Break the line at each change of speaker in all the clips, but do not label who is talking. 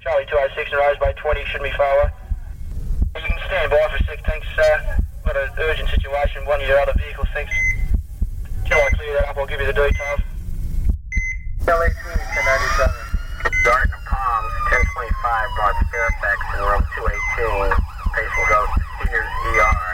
Charlie 206 and Rose Bay 20 shouldn't be far away. You can stand by for a sec, thanks. Uh, got an urgent situation, one of your other vehicles, thanks. Till I clear that up, I'll give you the details.
LA 1097. Garden Palms, 1025 North Fairfax in room 218. Patient goes Sears ER.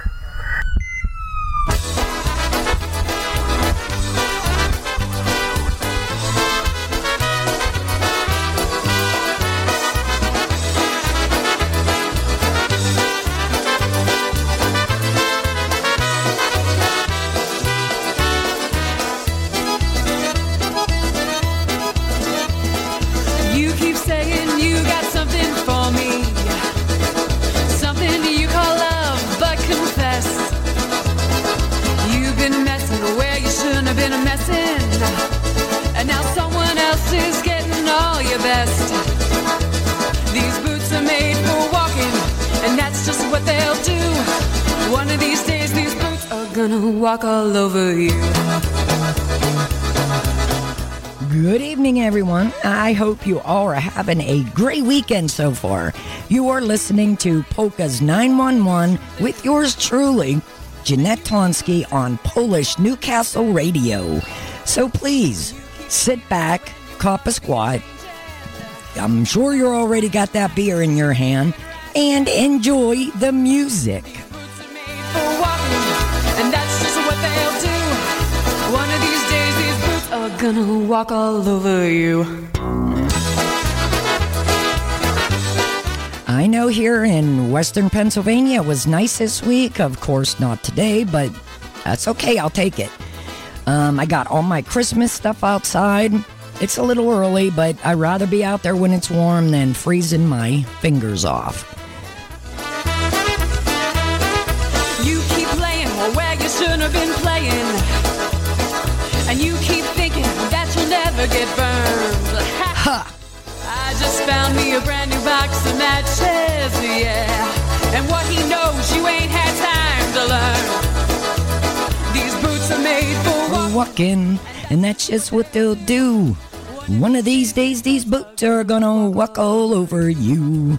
I hope you all are having a great weekend so far. You are listening to Polka's 911 with yours truly, Jeanette Tonski on Polish Newcastle Radio. So please sit back, cop a squat. I'm sure you already got that beer in your hand and enjoy the music.
Gonna walk all over you.
I know here in Western Pennsylvania it was nice this week. Of course, not today, but that's okay. I'll take it. Um, I got all my Christmas stuff outside. It's a little early, but I'd rather be out there when it's warm than freezing my fingers off.
You keep playing where you shouldn't have been playing, never get burned.
Ha!
I just found me a brand new box of matches, yeah. And what he knows, you ain't had time to learn. These boots are made for walking.
Walking, and that's just what they'll do. One of these days, these boots are gonna walk all over you.
You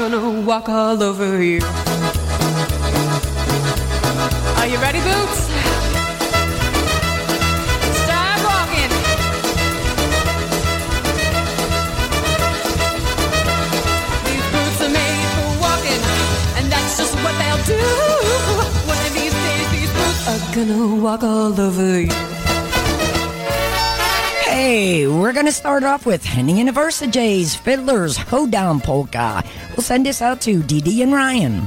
gonna walk all over you. Are you ready, boots? Start walking. These boots are made for walking, and that's just what they'll do. One of these days, these boots are gonna walk all over you.
Hey, we're gonna start off with Henny University's Fiddler's Hoedown Polka. We'll send this out to Dee and Ryan.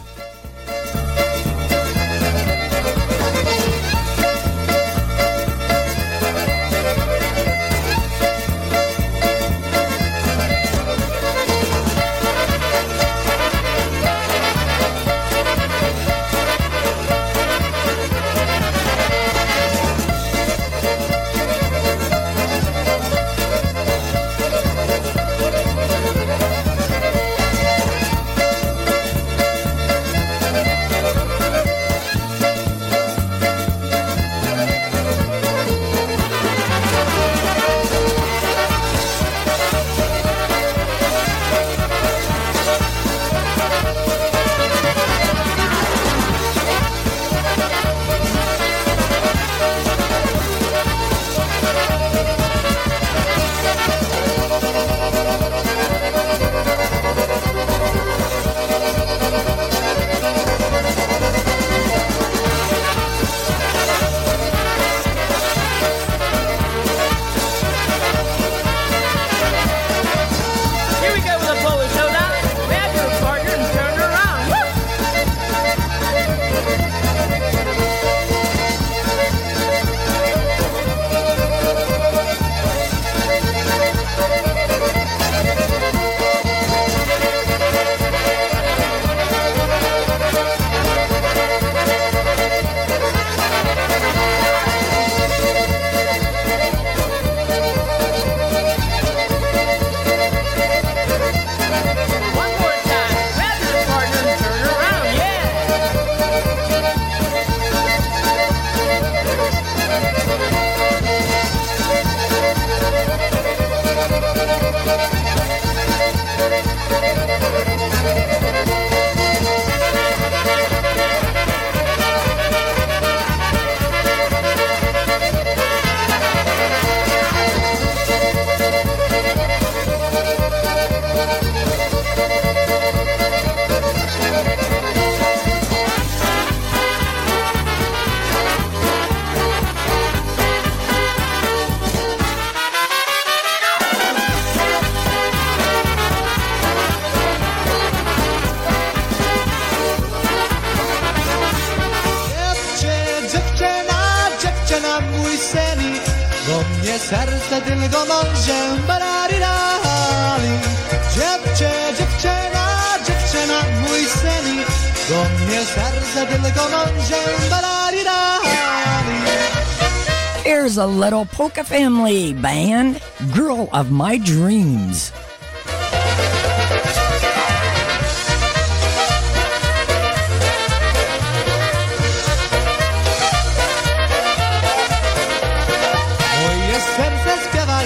Little polka family band, Girl of My Dreams.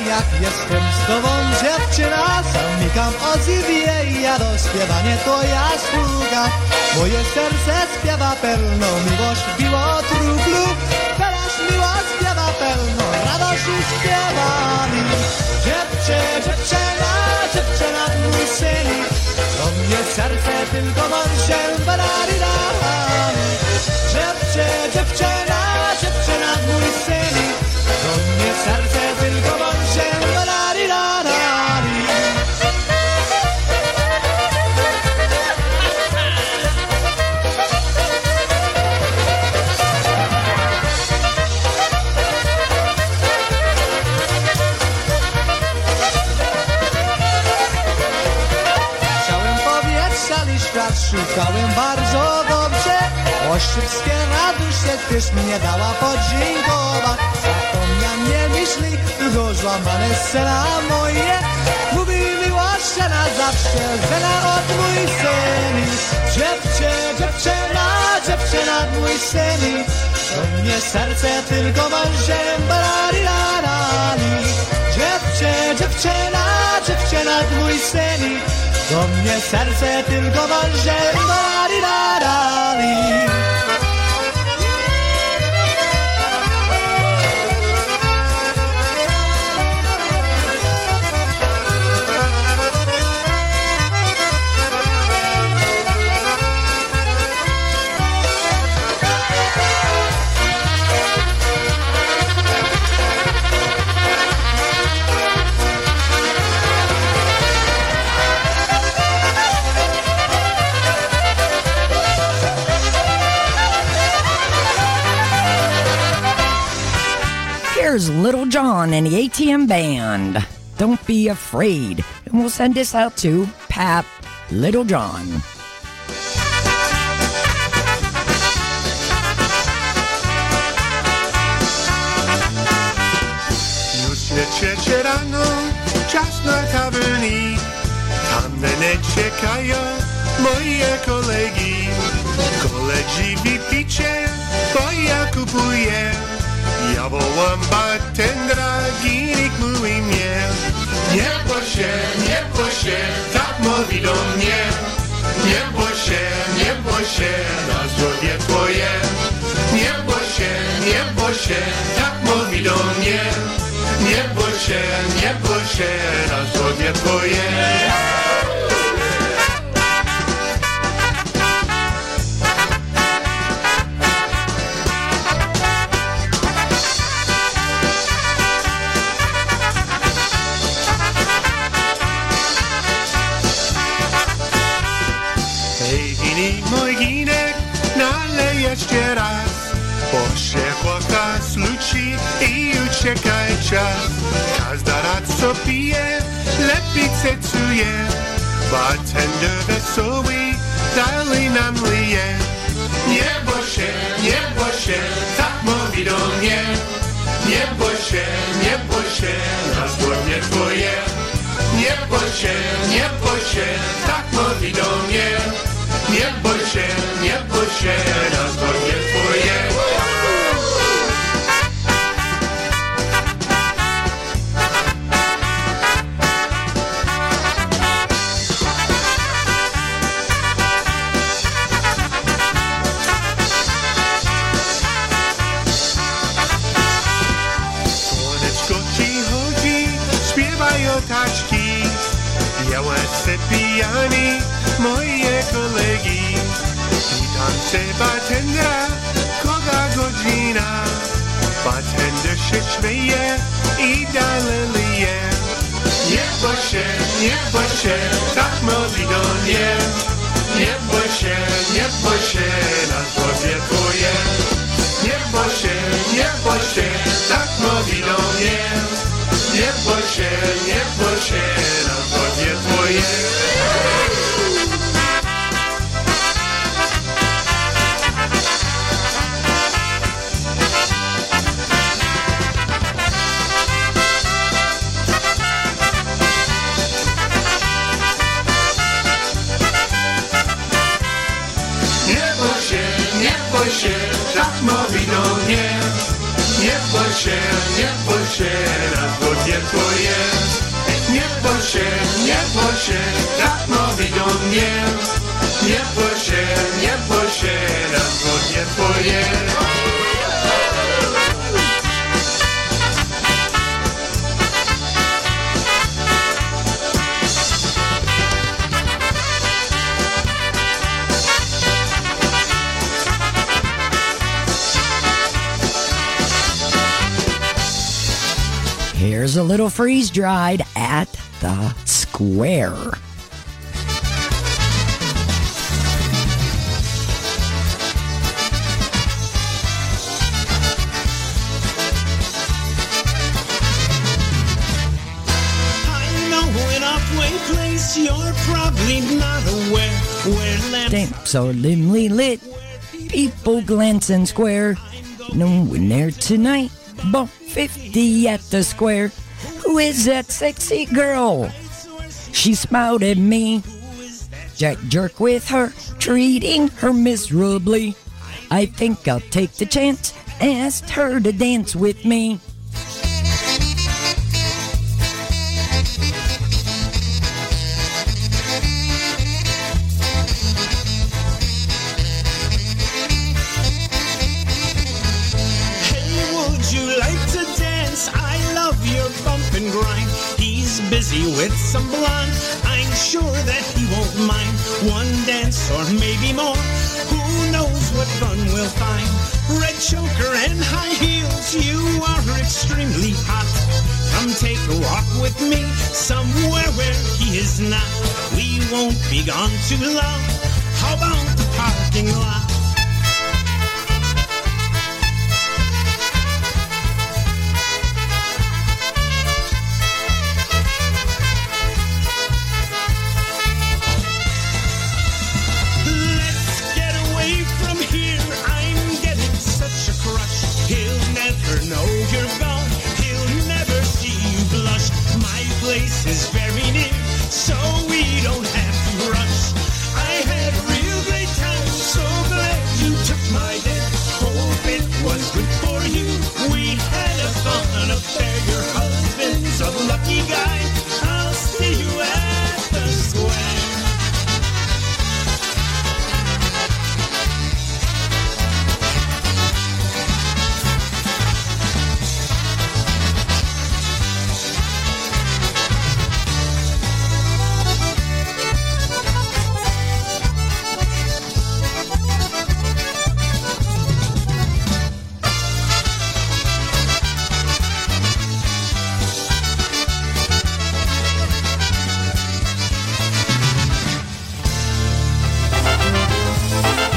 Jak jestem z tobą dziewczyna Zamykam oczy wie ja do to ja sługa Moje serce śpiewa pełno miłość biło trublu ci śpiewali Dziewczę, dziewczę, na dziewczę nad mój syn To mnie serce tylko mam się bararirami Dziewczę, dziewczę, na mój syn szukałem bardzo dobrze. Oszczypskie radusze też mnie dała podziękować Zapomnianie myśli, rozłamane sera moje. Mówiła się na zawsze, wena od mój seni Dziewczę, dziewczyna, dziewczyna od mój seni Do mnie serce tylko marzem, barari, barari Dziewczę, dziewczyna, dziewczyna mój syn Do mnie serce tylko mężem bararirarani
Here's Little John and the ATM Band. Don't be afraid. And we'll send this out to Pap Little John.
Już się trzecie rano, czas na tawerni. Tam mnie czekają moje kolegi. Koledzy wypicie, bo ja kupuję. Ja wołam bartendra, ginik mówi mnie. Nie bój się, nie bój się, tak mówi do mnie. Nie bój się, nie się, na zdrowie twoje. Nie bój się, nie się, tak mówi do mnie. Nie bój się, nie bój się, na zdrowie twoje. čas. Každá rád co pije, lepice cuje. Bartender veselý, dali nám lije. Neboše, neboše, tak mluví do mě. Neboše, neboše, na zborně tvoje. Neboše, neboše, tak mluví do mě. Neboše, neboše, na zborně tvoje. Kolegi. Witam cię, bartendera, koga godzina. Bartender się śmieje i dalej lije. Nie bój się, nie bój się, tak mówi do mnie. Nie bój się, nie bój się, na zdrowie twoje. Nie bój się, nie bój się, tak mówi do mnie. Nie bój się, nie
little freeze dried at the square.
I know an off-way place you're probably not aware where lamps
Damn, so dimly lit. People glancing square. No one there tonight. Bump 50 at the square. Who is that sexy girl? She smiled at me. Jack jerk with her, treating her miserably. I think I'll take the chance. Asked her to dance with me.
Some blonde. I'm sure that he won't mind one dance or maybe more. Who knows what fun we'll find? Red choker and high heels, you are extremely hot. Come take a walk with me somewhere where he is not. We won't be gone too long. How about the parking lot?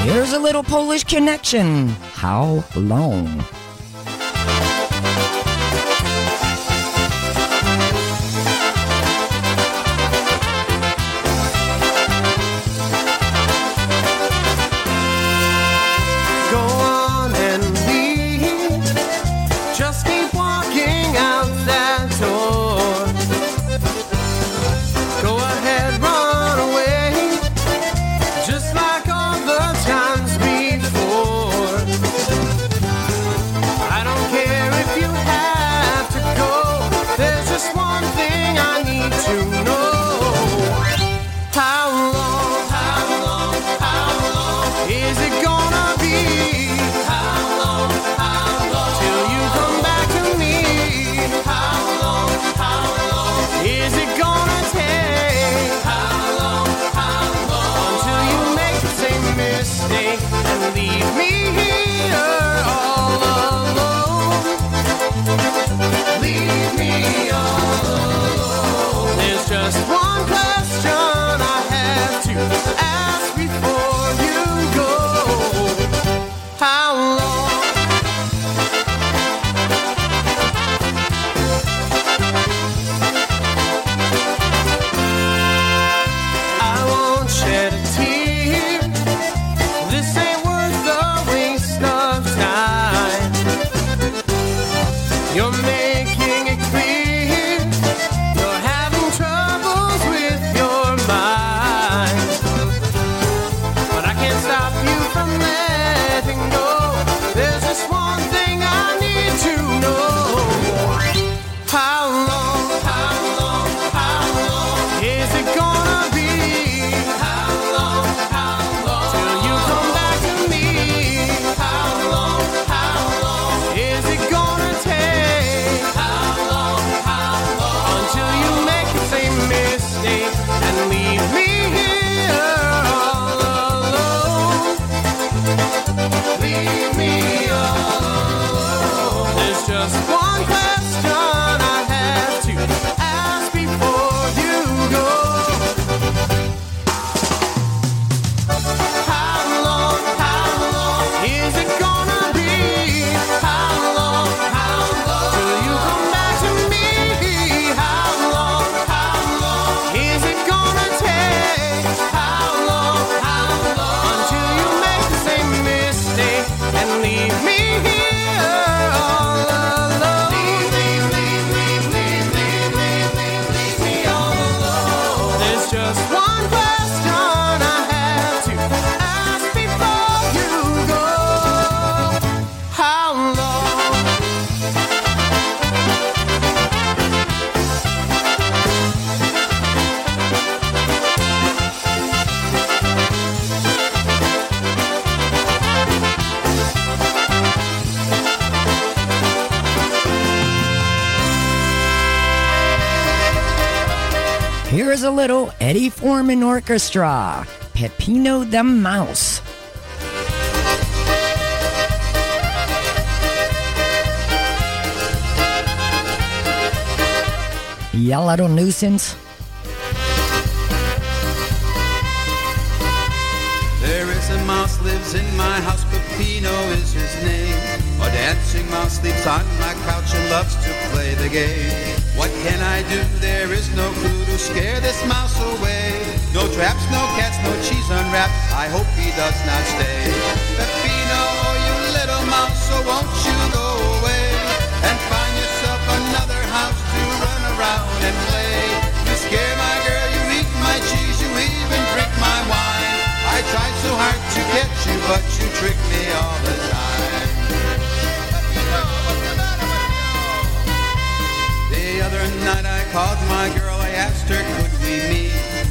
Here's a little Polish connection. How long?
Foreman Orchestra, Pepino the Mouse. Ya little nuisance.
There is a mouse lives in my house, Peppino is his name. A dancing mouse sleeps on my couch and loves to play the game. What can I do? There is no clue to scare this mouse away. No traps, no cats, no cheese unwrapped. I hope he does not stay. Peppino, oh you little mouse, so won't you go away and find yourself another house to run around and play? You scare my girl, you eat my cheese, you even drink my wine. I tried so hard to get you, but you trick me all the time. The other night I called my girl, I asked her, could we meet?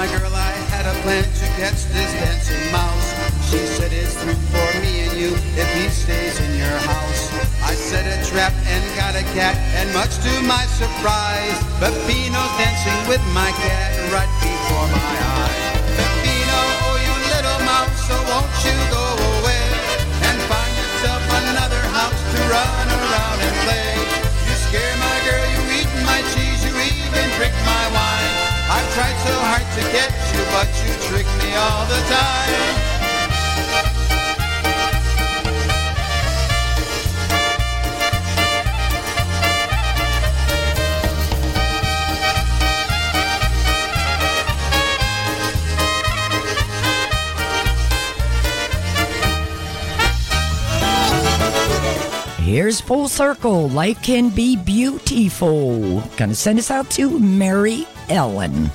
my girl I had a plan to catch this dancing mouse. She said it's through for me and you if he stays in your house. I set a trap and got a cat, and much to my surprise, Peppino's dancing with my cat right before my eyes. Peppino, oh you little mouse, so won't you go away and find yourself another house to run around and play? You scare my girl, you eat my cheese, you even drink my wine. I've tried so hard to get you, but you trick me all the time.
Here's full circle. Life can be beautiful. Gonna send us out to Mary Ellen.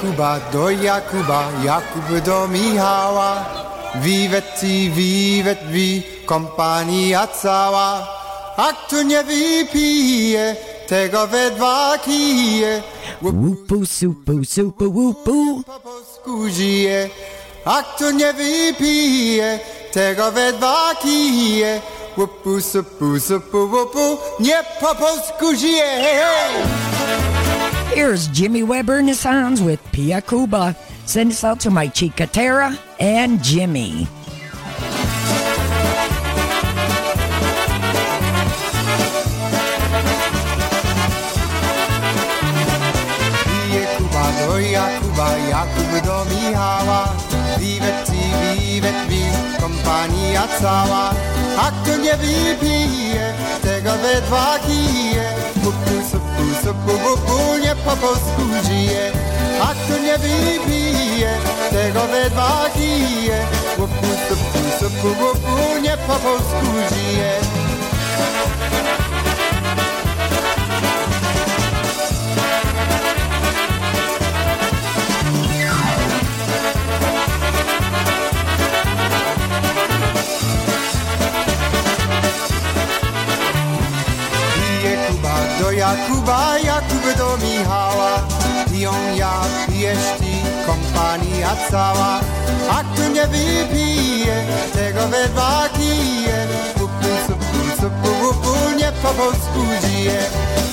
Jakuba do Jakuba, Jakub do Michała. Vivet ti, vivet vi, kompania cała. A kto nie wypije, tego we dwa kije.
Soupoo, whoopoo.
Po polsku żyje. A kto nie wypije, tego we dwa kije. Łupu, supu, supu, łupu, nie po polsku żyje. Hey, hey.
Here's Jimmy Weber Sounds with Pije Kuba. Send this out to my chica Tara and Jimmy.
Jakub do Michała. Vivet ti, vivet vi, kompania cała. A kto nie wypije, tego we dwa kije. Pupu, supu, supu, pupu, nie po polsku żyje. A kto nie wypije, tego we dwa kije. Pupu, supu, supu, pupu, nie po polsku żyje. Michała. Piją ja, pijesz kompania cała. A kto nie wypije, tego we dwa kije. Pupu, supu, supu, pupu, nie po polsku żyje.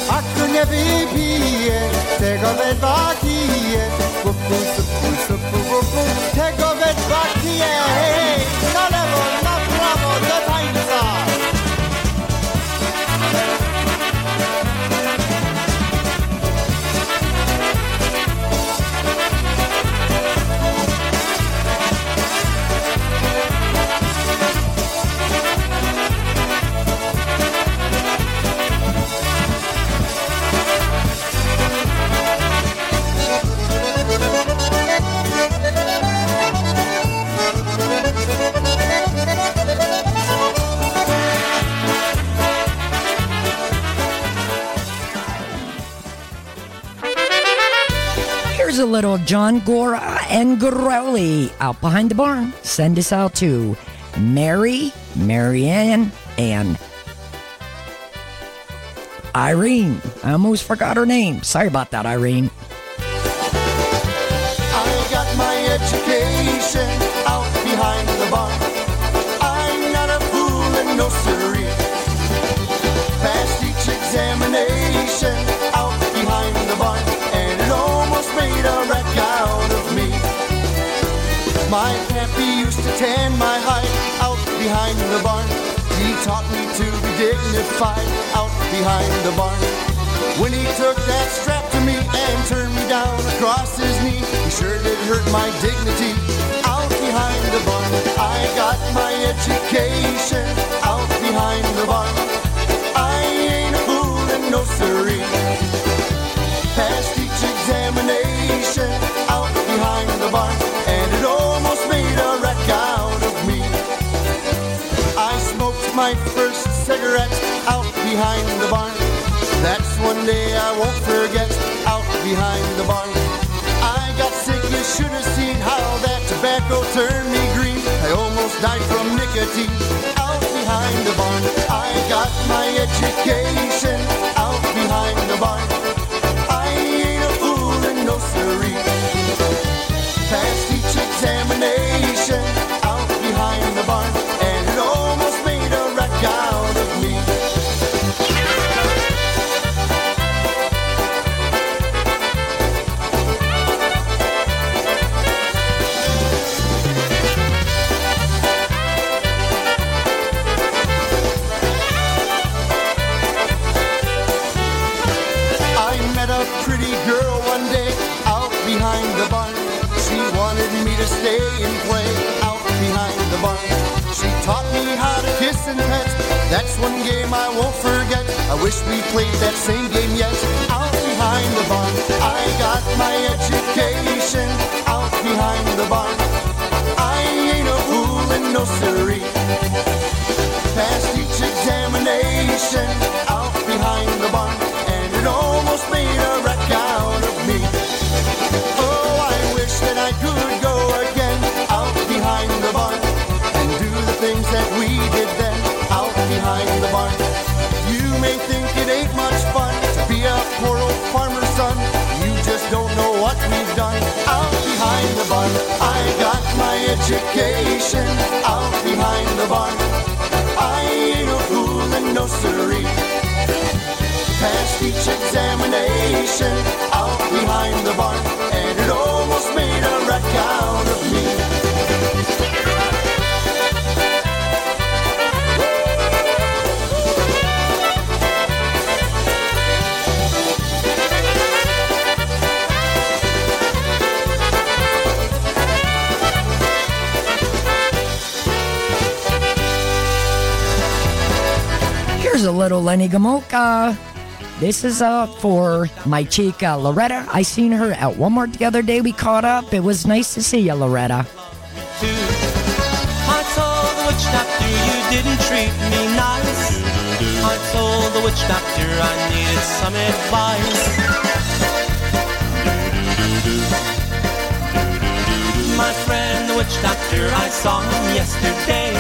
A kto nie wypije, tego we dwa kije. Pupu, supu, supu, pupu, tego we dwa kije.
John Gora and Gorale out behind the barn. Send us out to Mary, Marianne, and Irene. I almost forgot her name. Sorry about that, Irene.
Tan my hide out behind the barn. He taught me to be dignified out behind the barn. When he took that strap to me and turned me down across his knee, he sure did hurt my dignity out behind the barn. I got my education out behind the barn. I ain't a fool and no siree. Passed each examination my first cigarette out behind the barn. That's one day I won't forget out behind the barn. I got sick, you should have seen how that tobacco turned me green. I almost died from nicotine out behind the barn. I got my education out behind the barn. I ain't a fool and no siree. Passed each examination taught me how to kiss and pet. That's one game I won't forget. I wish we played that same game yet. Out behind the barn, I got my education. Out behind the barn, I ain't a fool and no siree. Passed each examination I got my education out behind the barn. I ain't a fool and no siree. Passed each examination out behind the barn, and it almost made a wreck out of me.
Here's a little Lenny Gomulka. This is uh, for my chica Loretta. I seen her at Walmart the other day. We caught up. It was nice to see you, Loretta.
I told the witch doctor you didn't treat me nice. I told the witch doctor I needed some advice. My friend, the witch doctor, I saw him yesterday.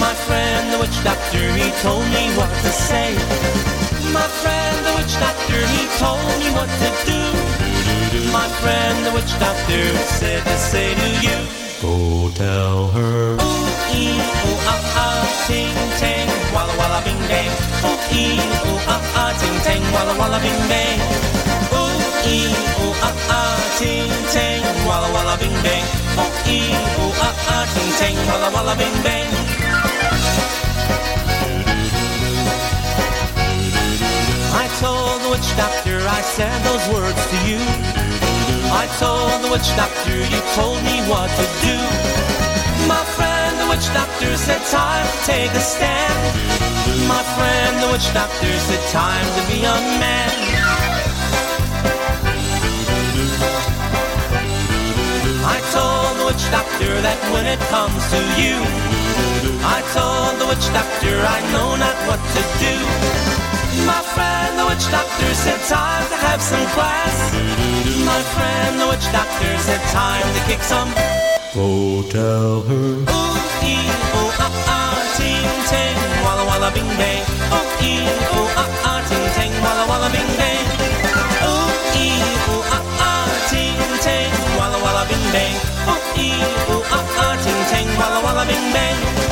My friend, the witch doctor, he told me what to say. My friend, the witch doctor, he told me what to do. My friend, the witch doctor, said to say to you. Go tell her. Ooh, ee, ooh, ah, ah, ting, ting, walla, walla, bing, bang. Ooh, ee, ooh, ah, ah, ting, ting, walla, walla, bing, bang. Ooh, ee, ooh, ah, ah, ting, ting, walla, walla, bing, bang. Ooh, ee, ooh, ah, ah, ting, ting, walla, walla, bing, bang. I told the witch doctor I said those words to you. I told the witch doctor you told me what to do. My friend, the witch doctor said time to take a stand. My friend, the witch doctor said time to be a man. I told the witch doctor that when it comes to you, I told the witch doctor I know not what to do. My friend, the witch doctor said time to have some class. My friend, the witch doctor said time to kick some. Go tell her. Ooh, ee, ooh, ah, ah, ting, ting, walla, walla, bing, bang. Ooh, ee, ooh, ah, ah, ting, ting, walla, walla, bing, bang. Ooh, ee, ooh, ah, ah, ting, ting, walla, walla, bing, bang. Ooh, ee, ooh, ah, ah, ting, ting, walla, walla, bing, bang.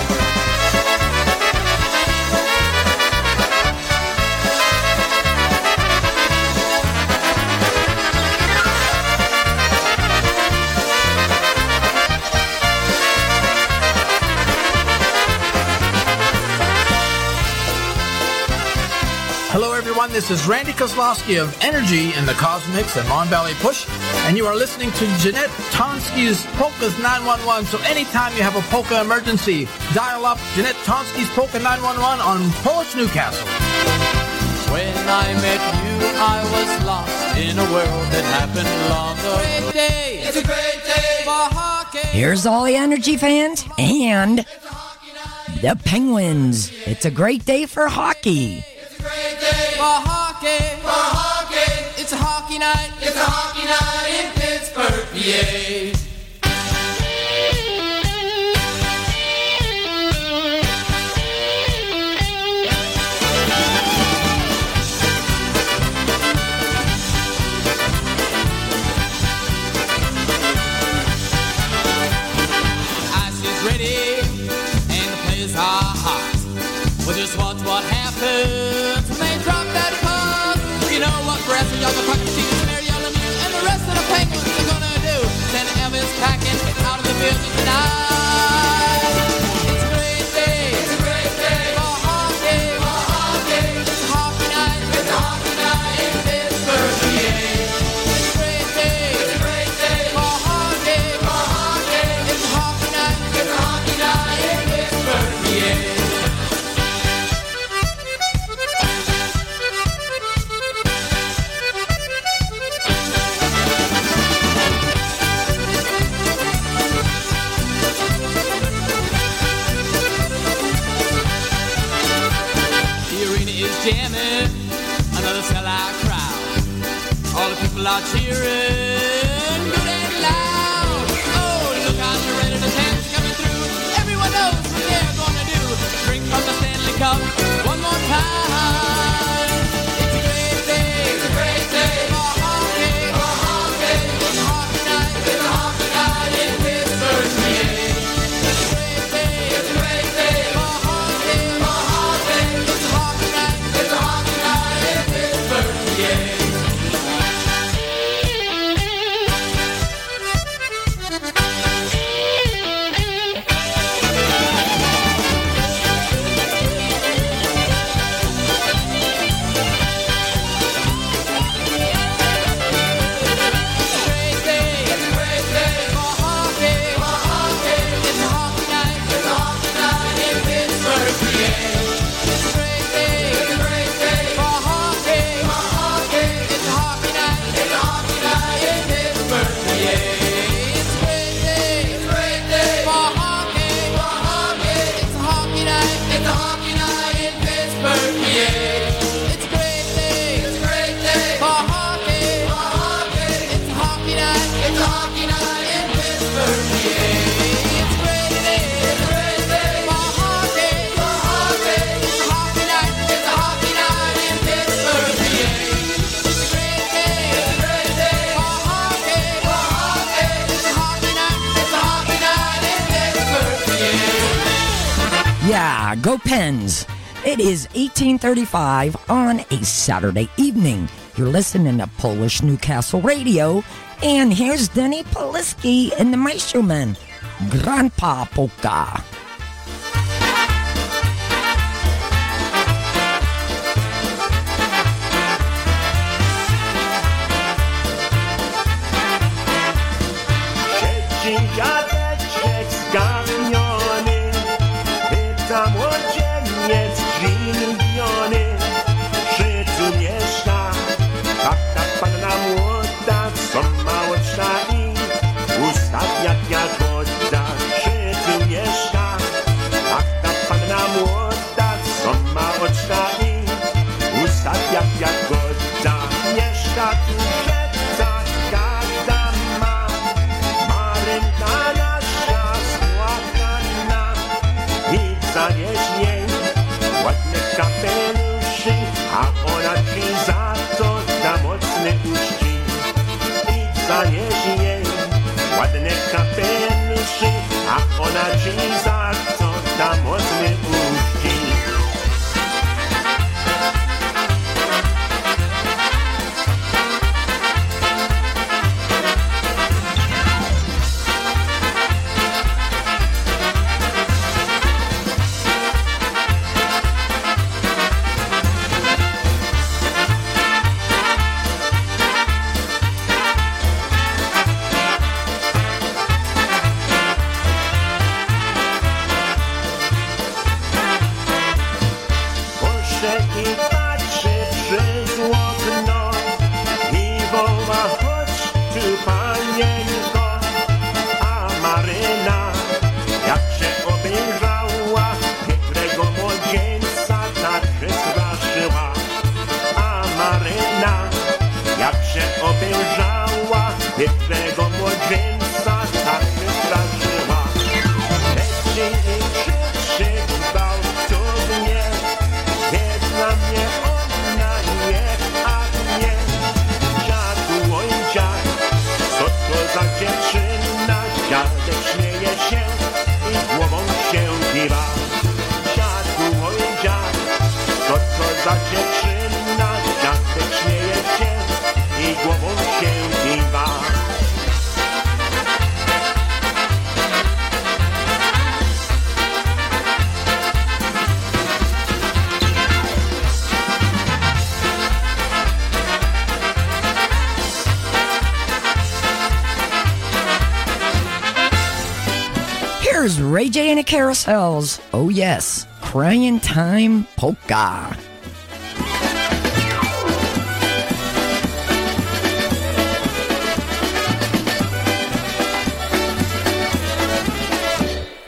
Everyone. This is Randy Kozlowski of Energy and the Cosmics and Mon Valley Push, and you are listening to Jeanette Tonsky's Polkas 911. So anytime you have a polka emergency, dial up Jeanette Tonsky's Polka 911 on Polish Newcastle.
When I met you, I was lost in a world that happened long ago. Great day. It's a great day for hockey.
Here's all the energy fans and the Penguins. It's a great day for hockey.
For hockey. For hockey. It's a hockey night. It's a hockey night in Pittsburgh, PA. Ice is ready and the players are hot. Well, just building tonight.
1835 on a Saturday evening. You're listening to Polish Newcastle Radio, and here's Denny Poliski and the Maestro Men. Grandpa Polka.
A
Carousels. Oh, yes. Crying Time Polka.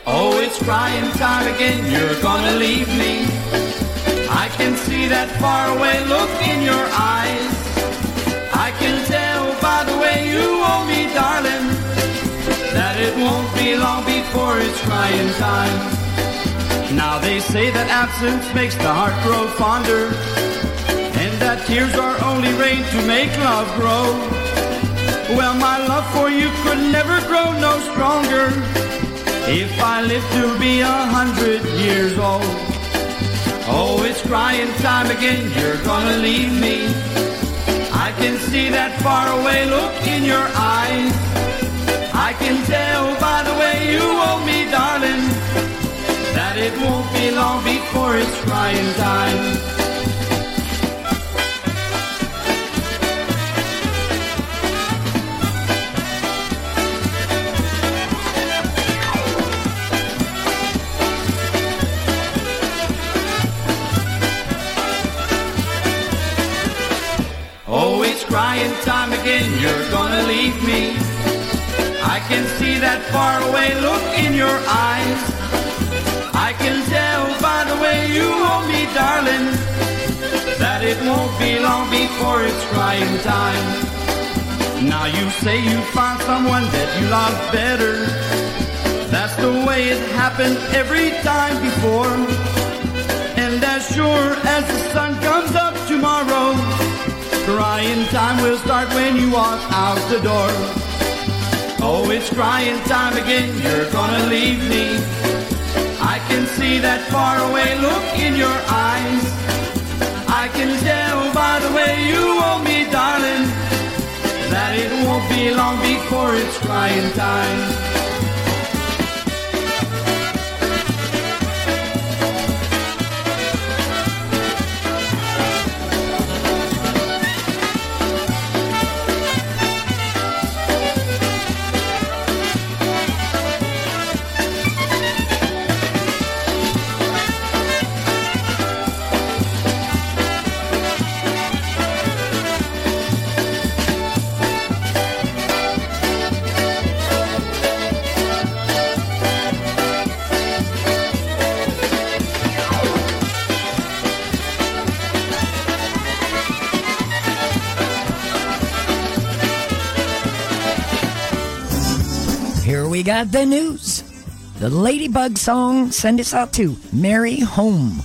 Oh, it's crying time again, you're gonna leave me. I can see that faraway look in your eyes. I can tell by the way you hold me, darling, that it won't be long before it's crying time. Now they say that absence makes the heart grow fonder, and that tears are only rain to make love grow. Well, my love for you could never grow no stronger if I live to be a hundred years old. Oh, it's crying time again, you're gonna leave me. I can see that faraway look in your eyes. Can tell by the way you hold me, darling, that it won't be long before it's crying time. Oh, it's crying time again, you're gonna leave me. I can see that faraway look in your eyes. I can tell by the way you hold me, darling, that it won't be long before it's crying time. Now you say you found someone that you love better. That's the way it happened every time before. And as sure as the sun comes up tomorrow, crying time will start when you walk out the door. Oh, it's crying time again, you're gonna leave me. I can see that faraway look in your eyes. I can tell by the way you hold me, darling, that it won't be long before it's crying time.
The news. The Ladybug song, send us out to Mary Home.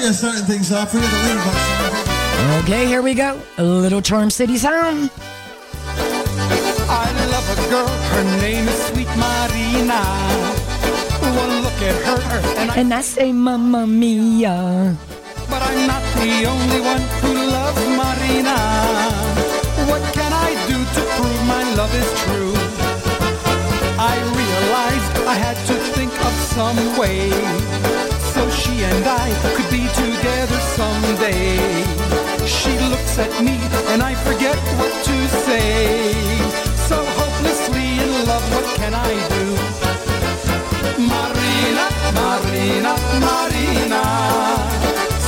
we are starting things off. We're going to.
Okay, here we go. A little Charm City Sound.
I love a girl. Her name is Sweet Marina. One look at her and I,
and I say Mamma Mia.
But I'm not the only one who loves Marina. What can I do to prove my love is true? I realized I had to think of some way looks at me and I forget what to say. So hopelessly in love, what can I do? Marina, Marina, Marina.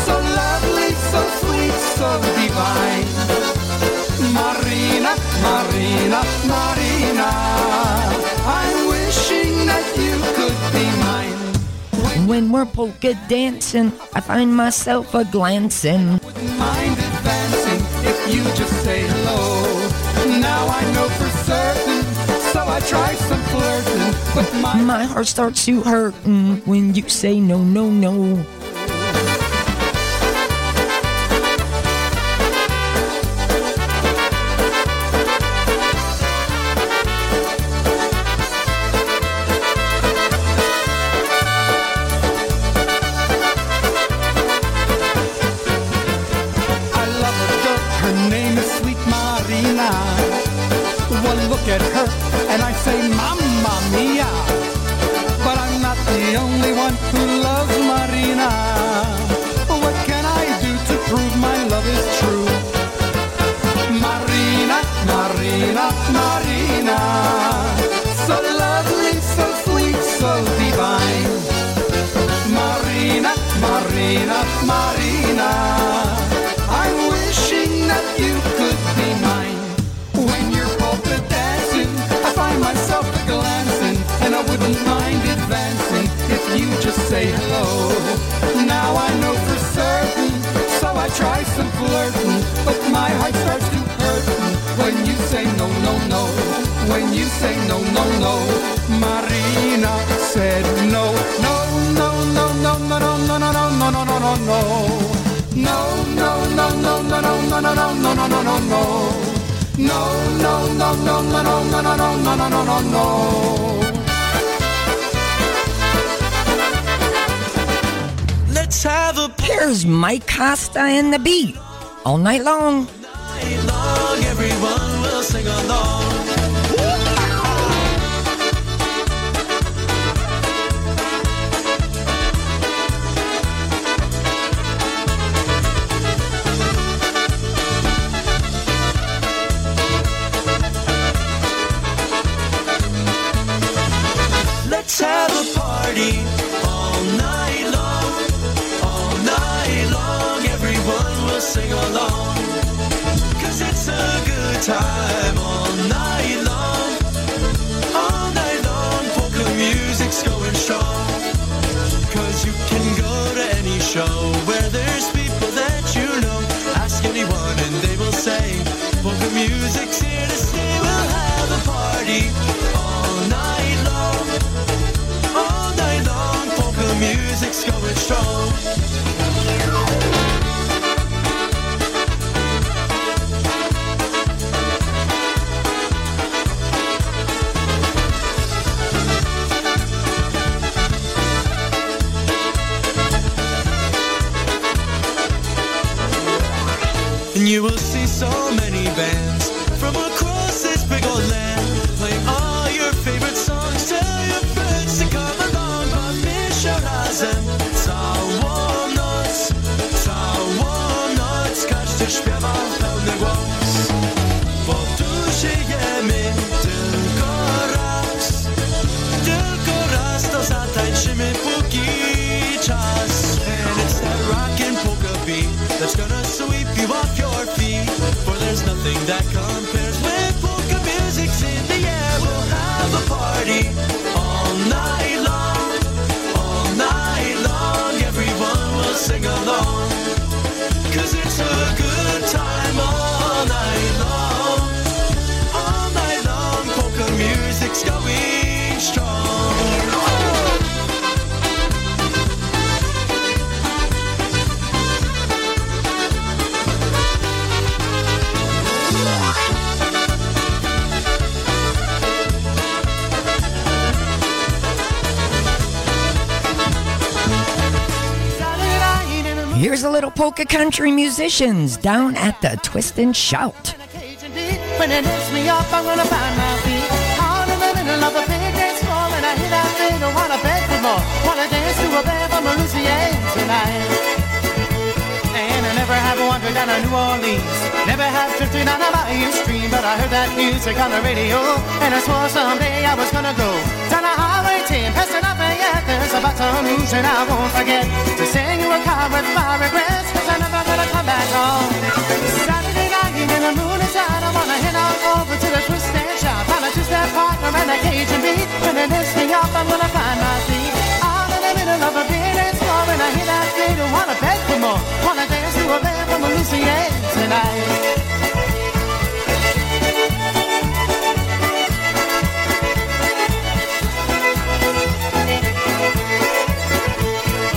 So lovely, so sweet, so divine. Marina, Marina, Marina. I'm wishing that you could be mine.
When we're polka dancing, I find myself a glancing
you just say hello. Now I know for certain, so I try some flirting. But my,
my heart starts to hurt mm, when you say no, no, no.
the
beat all night long. Little polka country musicians down at the Twist and Shout.
Tonight. Down to New Orleans. Never have drifted on a bayou stream, but I heard that music on the radio, and I swore someday I was gonna go down a highway 10, past Lafayette. There's a Baton Rouge, and I won't forget to sing you a car with my regrets, cause I'm never gonna come back home. Saturday night, and the moon is out, I wanna head on over to the twist and shout. Find a two-step partner and a Cajun beat. When it lifts me up, I'm gonna find my feet. Out in the middle of a big dance and I hear that they don't wanna beg for more. Wanna dance to a band from Louisiana tonight.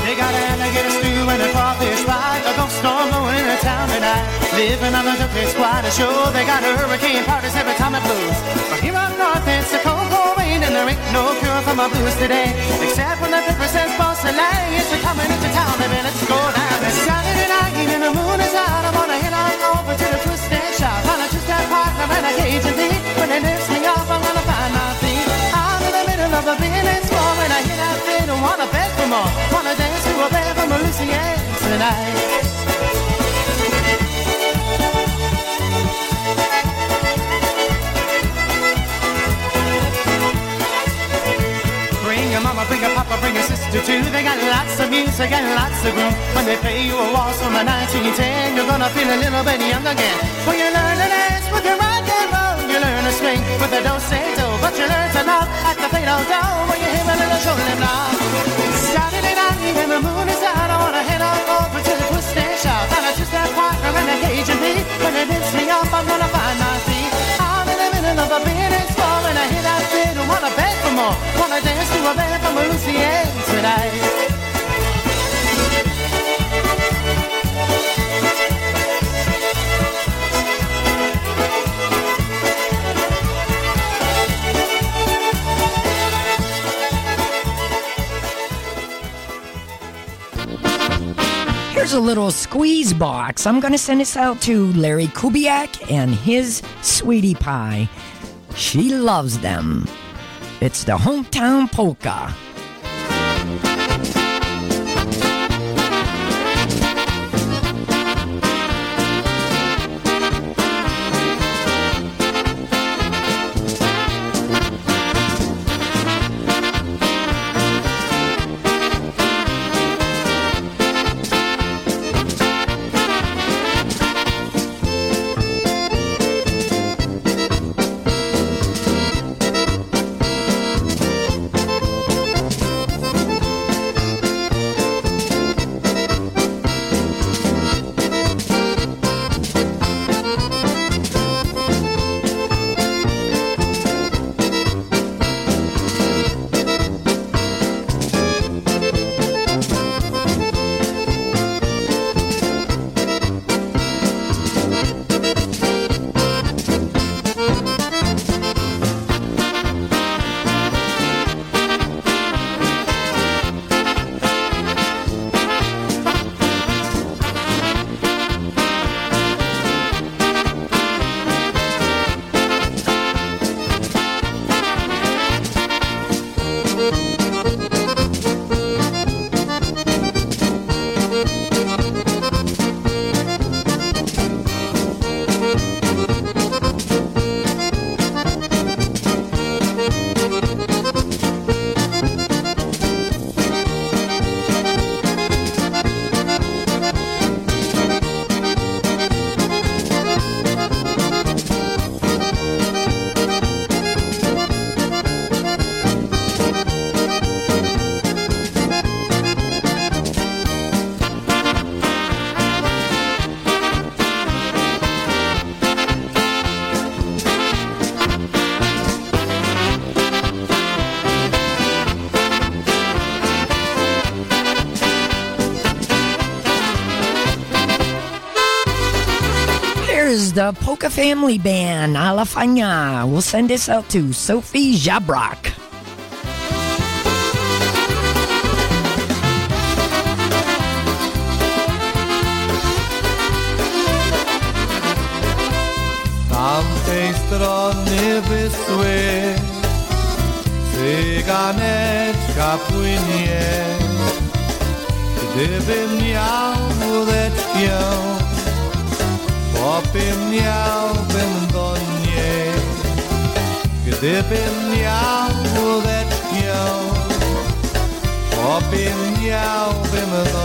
They got an alligator stew and a crawfish pie. A ghost storm blowing in town tonight. Living on the Duke squad to show they got a hurricane parties every time it blows. But here up north it's a cold, cold rain and there ain't no cure for my blues today. Except when the pepper says boss. It's a coming into town, baby, let's go down. It's Saturday night and the moon is out. I wanna head on over to the twist and shout. Find a two-step partner and a Cajun beat. When it lifts me off, I'm gonna find my feet. I'm in the middle of a village floor and I hear that they don't wanna beg for more. Wanna dance to a band from Louisiana tonight. Mama, bring your papa, bring your sister too. They got lots of music and lots of groove. When they play you a waltz from a 1910, you're gonna feel a little bit young again. When you learn to dance with your rock and roll, you learn to swing with the do-say-do. But you learn to love at the fatal dough when you hear a little shoulder now. Saturday night and the moon is out, I wanna head on over to the twist and shout. And I just that partner and a Cajun beat. When it lifts me up, I'm gonna for more. Wanna dance to a band from Louisiana tonight.
Here's a little squeeze box. I'm going to send this out to Larry Kubiak and his sweetie pie. She loves them. It's the hometown polka. the Polka Family Band, Alafanya. We'll send this out to Sophie Jabrock.
tamtej strony wysły Cyganeczka płynie Gdybym miał wódeczkę miałbym do niej, gdybym miał łódeczkę, opiem do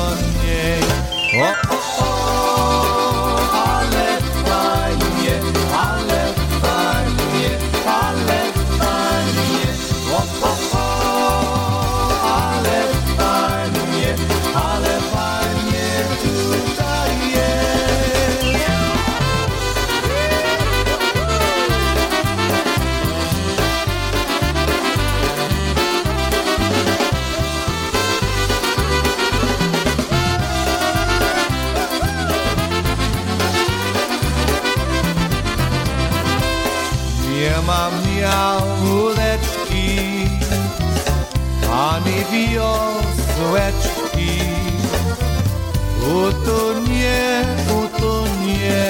jałeczki, ani wiosłeczki. Utonie, utonie,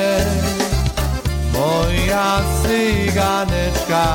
moja cyganeczka.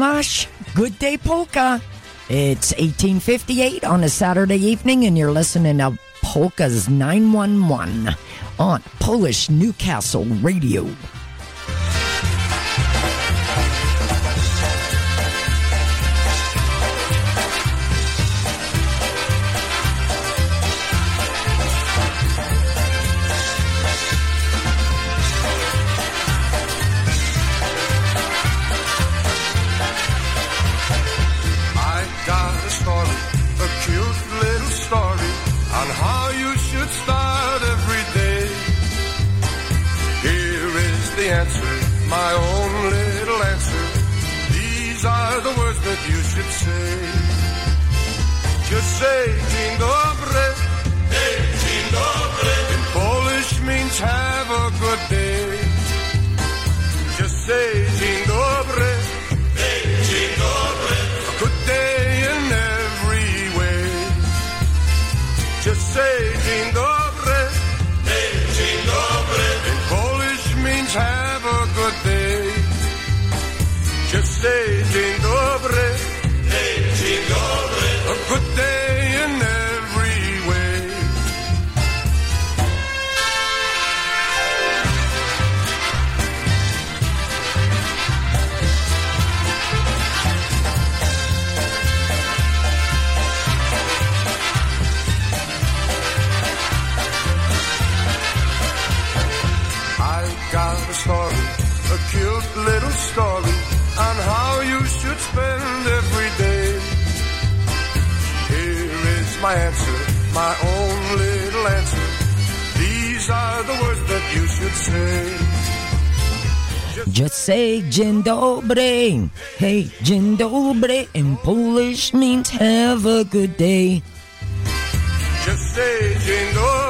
Lash, Good Day Polka. It's 1858 on a Saturday evening, and you're listening to Polka's 911 on Polish Newcastle Radio.
My answer, my own little answer. These are the words that you should say.
Just say dzień dobry. Hey, dzień dobry in Polish means have a good day.
Just say dzień dobry.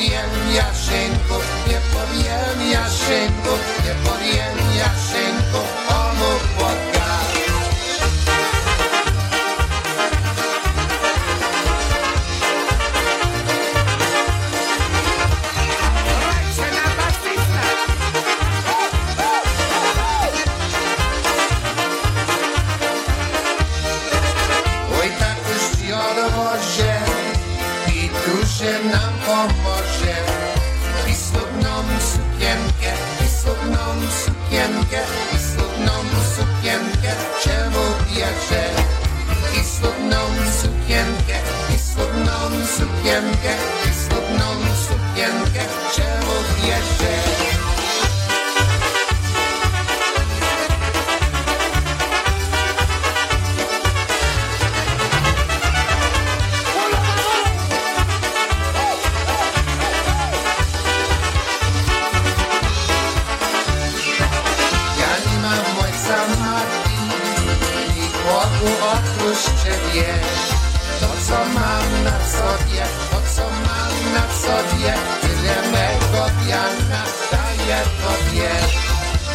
Nie powiem Jaszenko, ciebie. To co mam na sobie, to co mam na sobie, tyle mego piana daję tobie.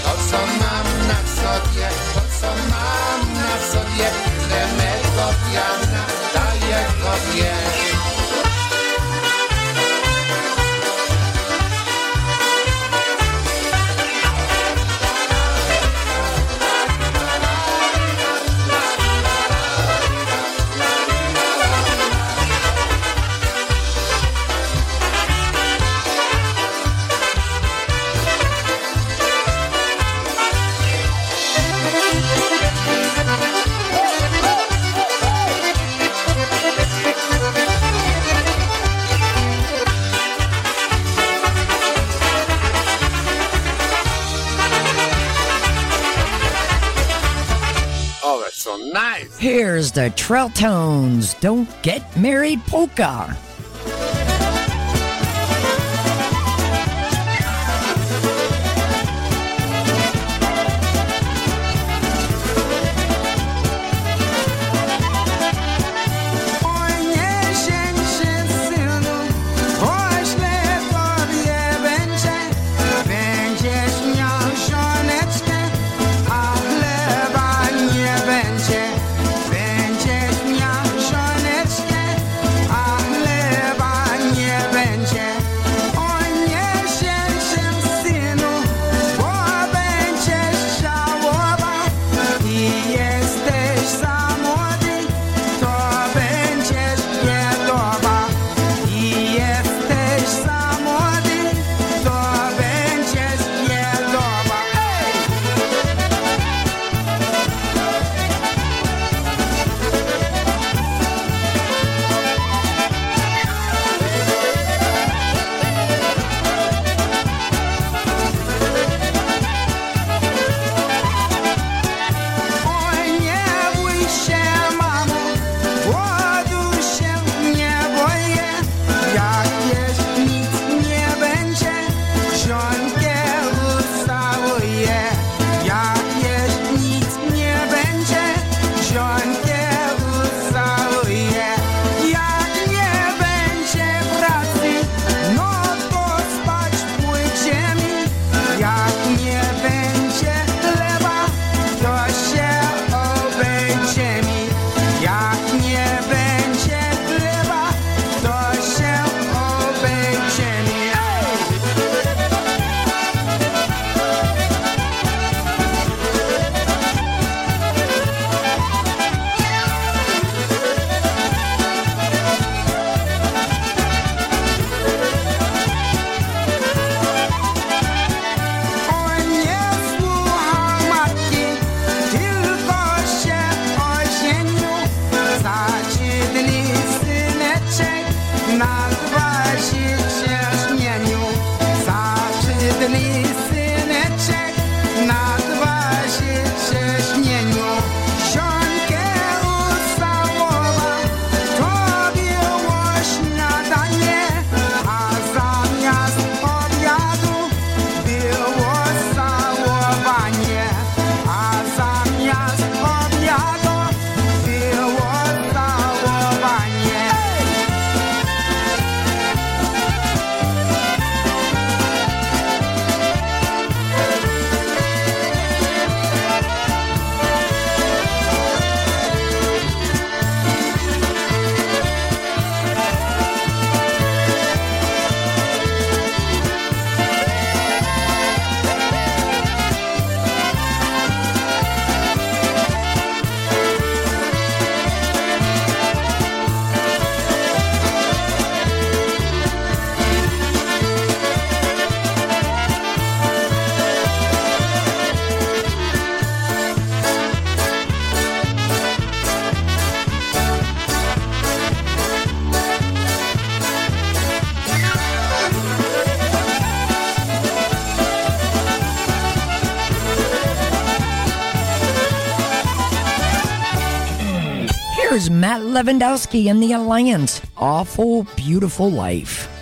To co mam na sobie, to co mam na sobie, tyle mego piana daję tobie.
the Trelltones Don't Get Married Polka. Lewandowski and the Alliance. Awful, beautiful life.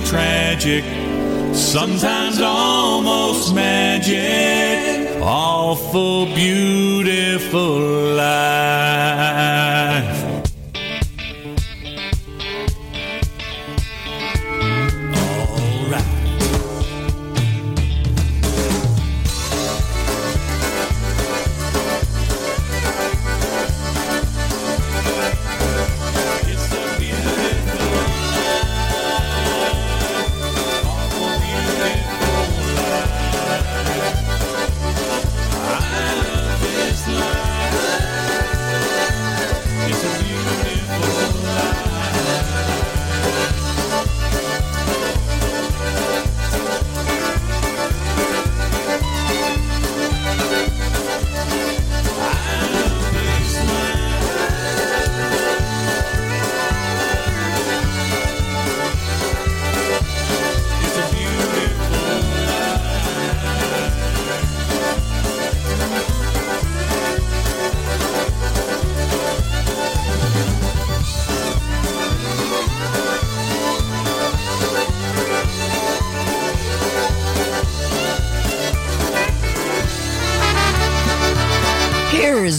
crazy, tragic, sometimes almost magic, awful, beautiful life.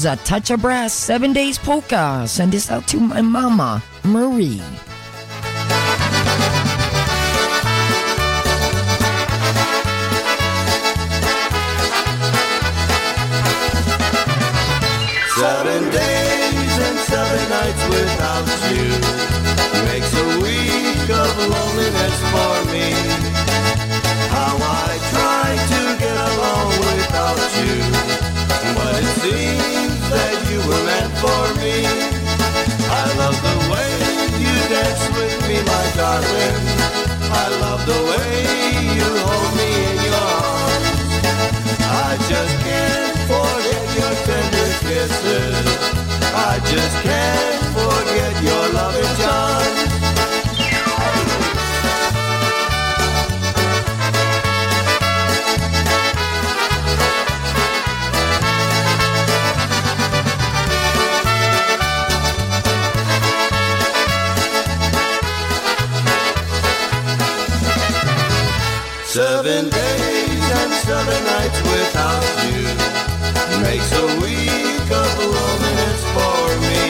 a
touch of brass seven days polka. Send this out to my mama, Marie.
darling. The nights without you makes a week of loneliness for me.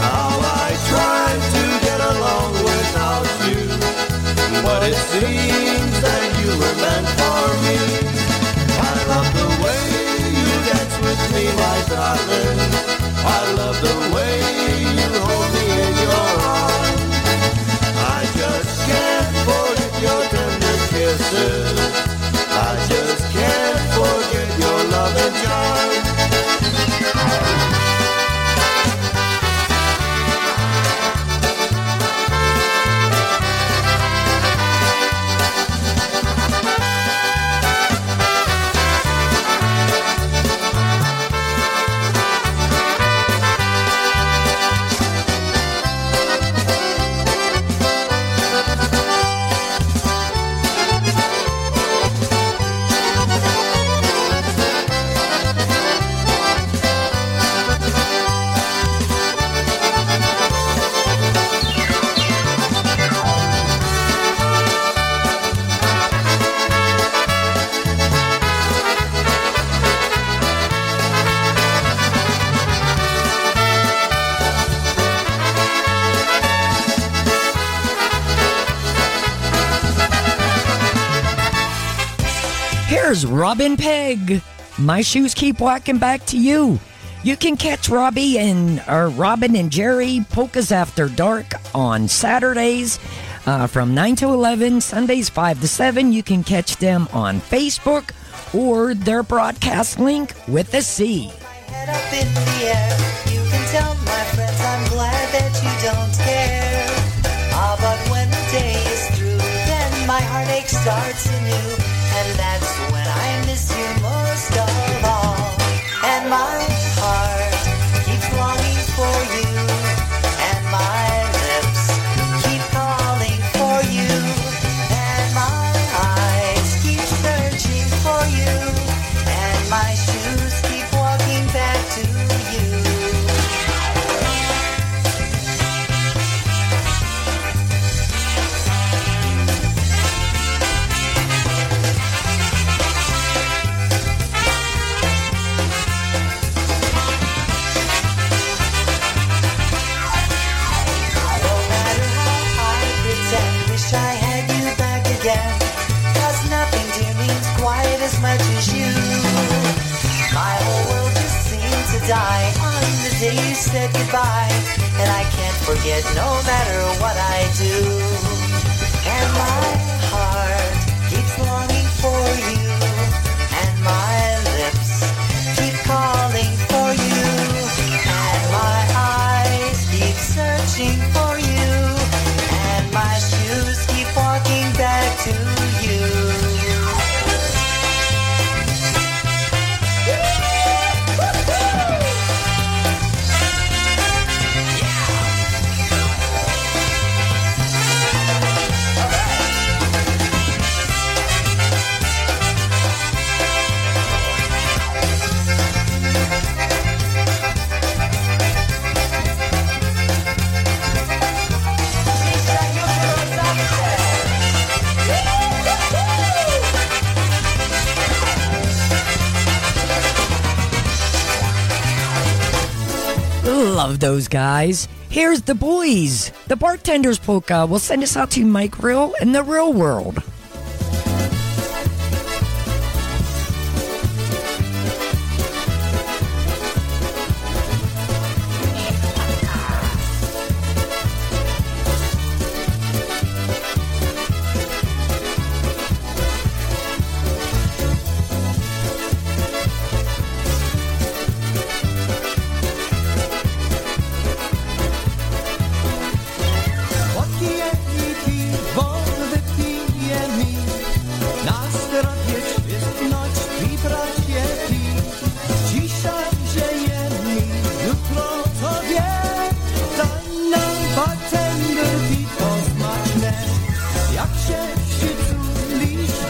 How I tried to get along without you, but it seems that you were meant for me. I love the way you dance with me, my darling. I love the
y'all. Robin Peg. My shoes keep walking back to you. You can catch Robbie and or Robin and Jerry Polkas After Dark on Saturdays uh, from 9 to 11, Sundays 5 to 7. You can catch them on Facebook or their broadcast link with a C.
Starts anew, and that And my said goodbye. And I can't forget no matter what I do. And my
Love those guys. Here's the boys. The bartender's polka will send us out to Mike Real in the real world.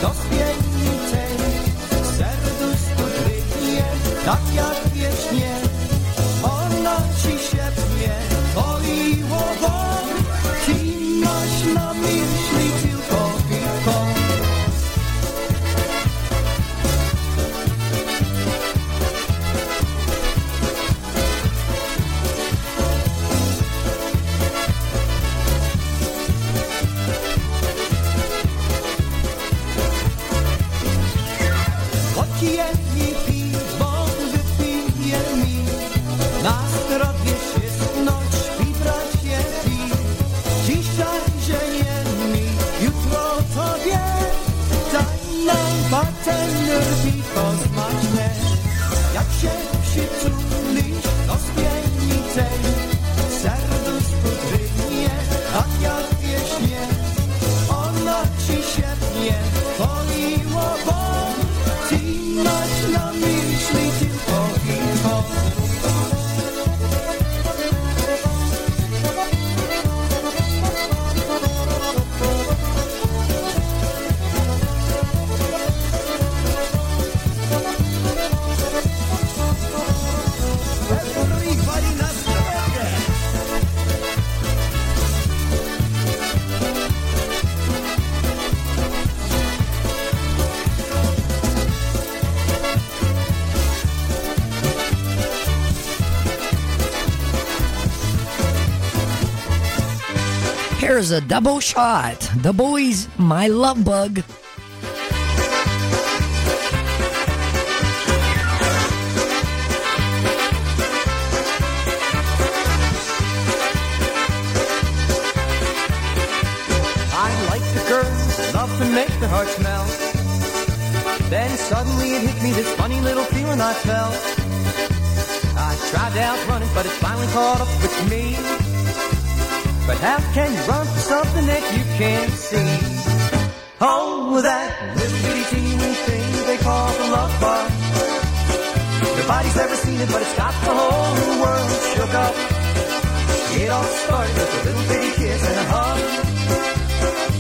Dos.
Here's a double shot. The boys, My Love Bug.
Can't see? Oh, that little bitty teeny thing they call the love bug. Nobody's ever seen it, but it's got the whole world shook up. It all started with a little bitty kiss and a hug.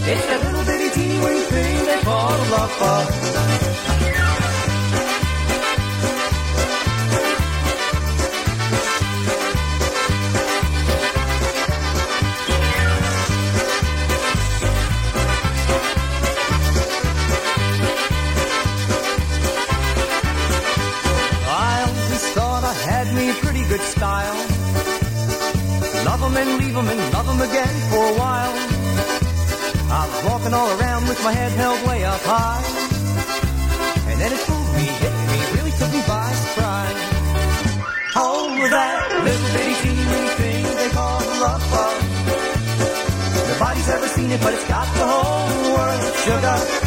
It's that little bitty teeny thing they call the love bug. High. And then it fooled me, hit me, really took me by surprise. Oh, that little bitty teeny thing they call love bug. Nobody's ever seen it, but it's got the whole world shook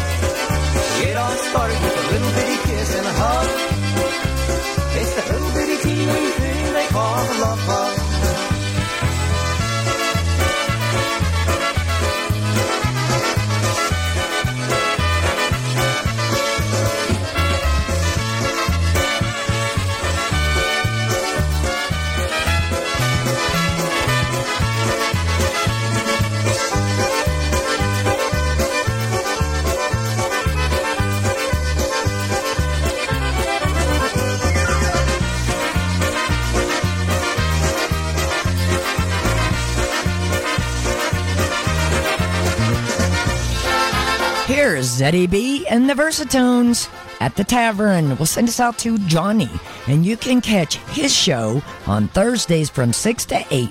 Zeddy B and the Versatones at the tavern. We'll send us out to Johnny, and you can catch his show on Thursdays from 6 to 8.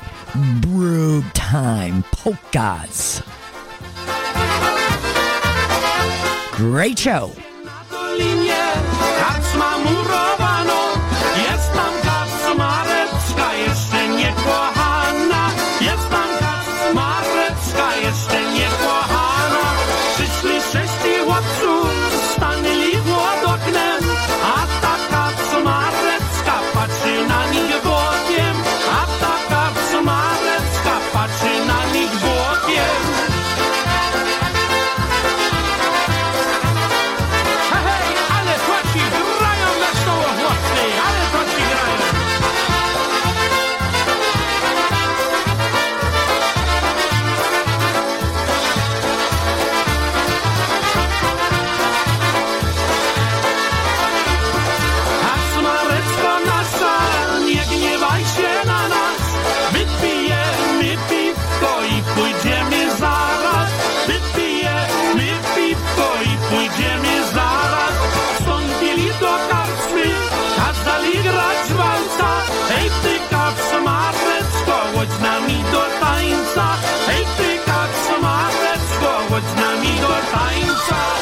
Brew Time Polkas. Great show.
Tańca.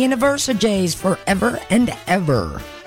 Is Henny Jays forever and ever.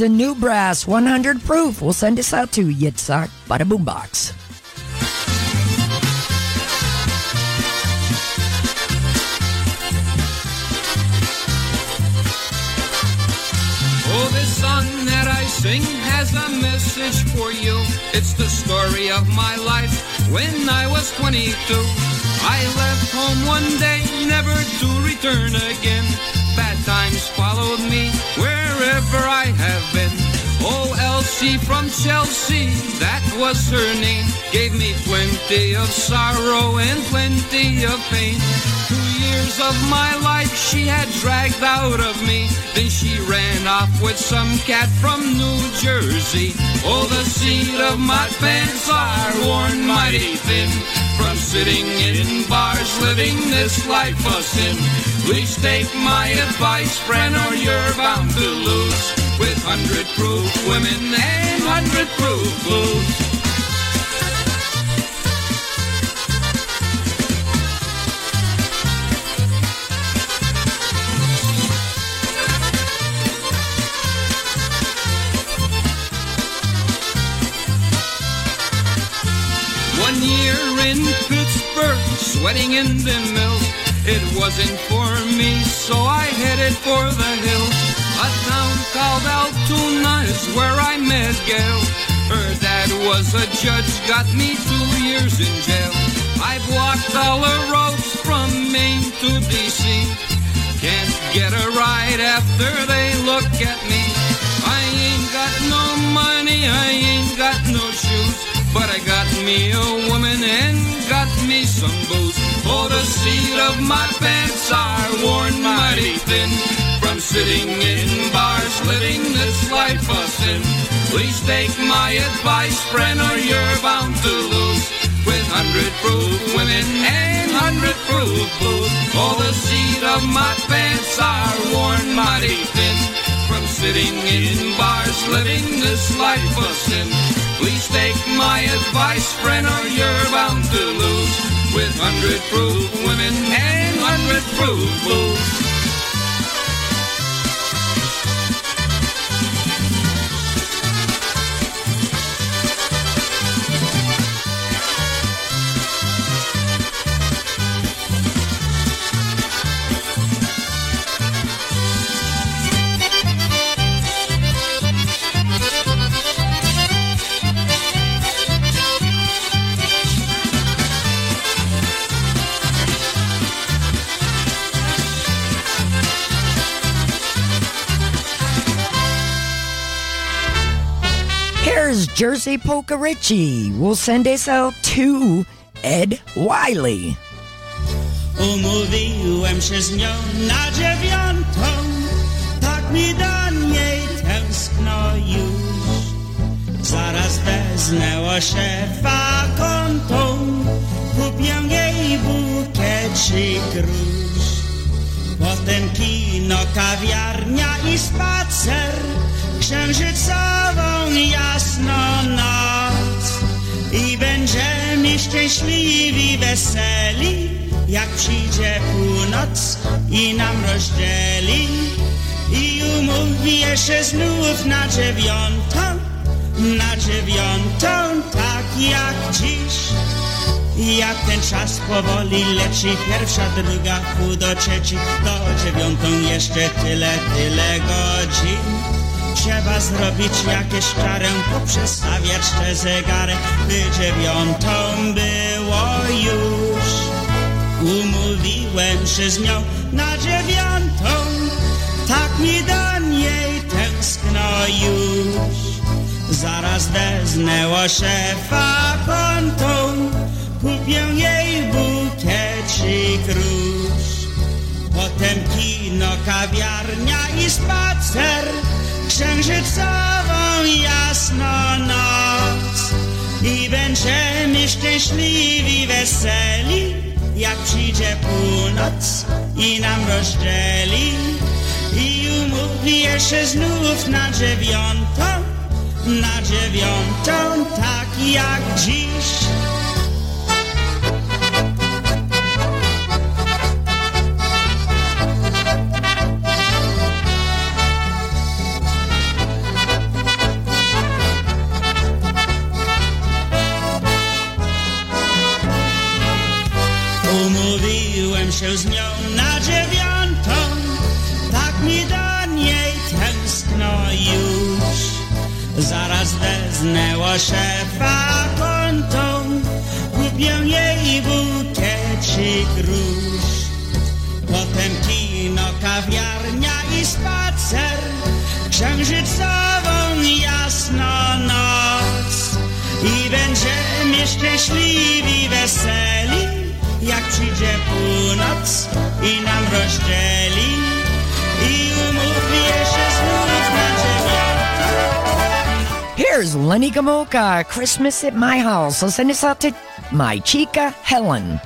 The new brass 100 proof. We'll send this out to Yitzhak Bada Boombox.
Oh, this song that I sing has a message for you. It's the story of my life when I was 22. I left home one day, never to return again. Bad times followed me wherever I have been. Oh, Elsie from Chelsea, that was her name. Gave me plenty of sorrow and plenty of pain. Two years of my life she had dragged out of me. Then she ran off with some cat from New Jersey. Oh, the seat of my pants are worn mighty thin. From sitting in bars, living this life of sin. Please take my advice, friend, or you're bound to lose. With hundred proof women and hundred proof blues. One year in Pittsburgh, sweating in the mills. It wasn't for me, so I headed for the hills. A town called Altoona is where I met Gail. Her dad was a judge, got me two years in jail. I've walked all the roads from Maine to D.C. Can't get a ride after they look at me. I ain't got no money, I ain't got no shoes. But I got me a woman and got me some booze. Oh, the seat of my pants are worn mighty thin. From sitting in bars, living this life of sin. Please take my advice, friend, or you're bound to lose. With hundred proof women and hundred proof booze. Oh, the seat of my pants are worn mighty thin. From sitting in bars, living this life of sin. Please take my advice, friend, or you're bound to lose. With hundred proof women and hundred proof booze.
Jersey Polka Richie. We'll send this out to Ed Wiley.
Umówiłem się z nią na dziewiątą, tak mi do niej tęskno już. Zaraz wezmę szefa kontą, kupię jej bukiecik róż. Potem kino, kawiarnia i spacer, księżycową jasno noc. I będziemy szczęśliwi, weseli, jak przyjdzie północ i nam rozdzieli. mówi jeszcze znów na dziewiątą, na dziewiątą, tak jak dziś. Jak ten czas powoli leci, pierwsza, druga, pół do trzeci, do dziewiątą jeszcze tyle, tyle godzin. Trzeba zrobić jakieś czarę, poprzestawiać te zegary, by dziewiątą było już. Umówiłem się z nią na dziewiątą, tak mi do niej tęskno już. Zaraz deznęło szefa kontą, kupię jej bukiecik róż. Potem kino, kawiarnia i spacer, księżycową jasno noc. I będziemy szczęśliwi, weseli, jak przyjdzie północ i nam rozdzieli. I umówię się znów na dziewiątą, na dziewiątą, tak jak dziś. Się z nią na dziewiątą, tak mi do niej tęskno już. Zaraz weznęło szefa kontą, kupię jej bukiecik róż. Potem kino, kawiarnia i spacer, księżycową jasno noc. I będziemy szczęśliwi, weseli, jak przyjdzie północ i nam rozdzieli. I znów na.
Here's Lenny Gomulka, Christmas at my house. Send this out to my chica, Helen.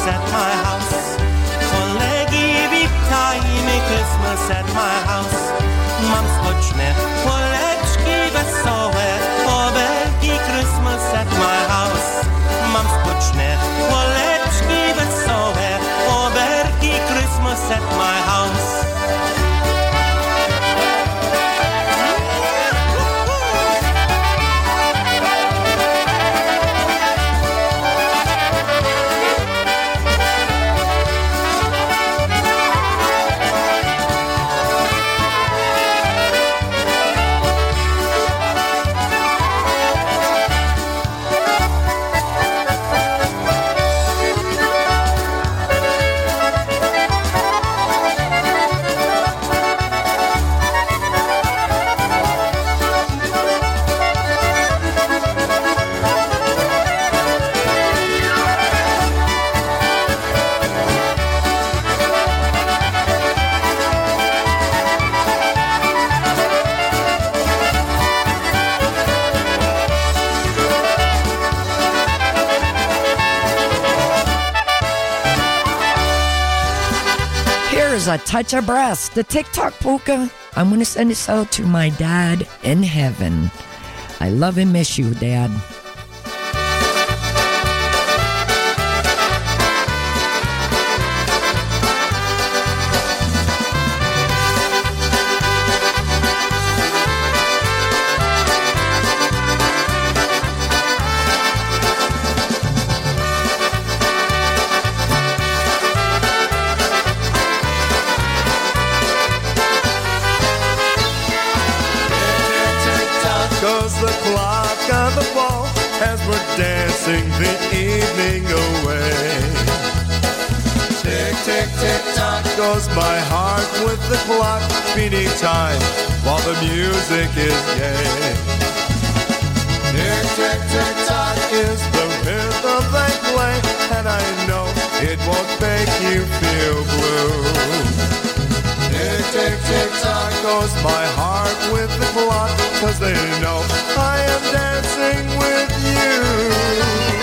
Christmas at my house. Kolegi, witajmy Christmas at my house.
A touch of brass, the TikTok polka. I'm going to send this out to my dad in heaven. I love and miss you, Dad.
Tick, tick, tick, tock goes my heart with the clock beating time while the music is gay. Tick, tick, tick, tock is the rhythm they play, and I know it won't make you feel blue. Tick, tick, tick, tock goes my heart with the clock, cause they know I am dancing with you.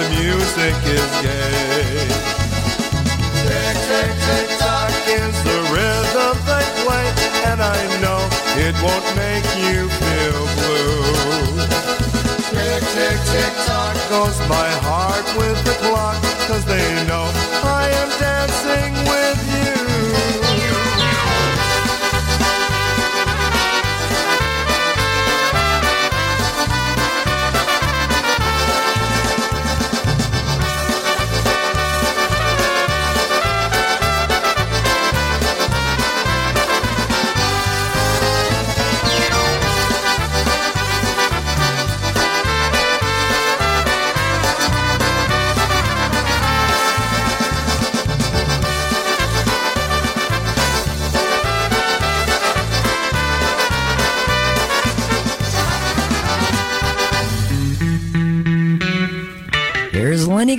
The music is gay. Tick, tick, tick, tock is the rhythm they play, and I know it won't make you feel blue. Tick, tick, tick, tock goes my heart with the clock, cause they know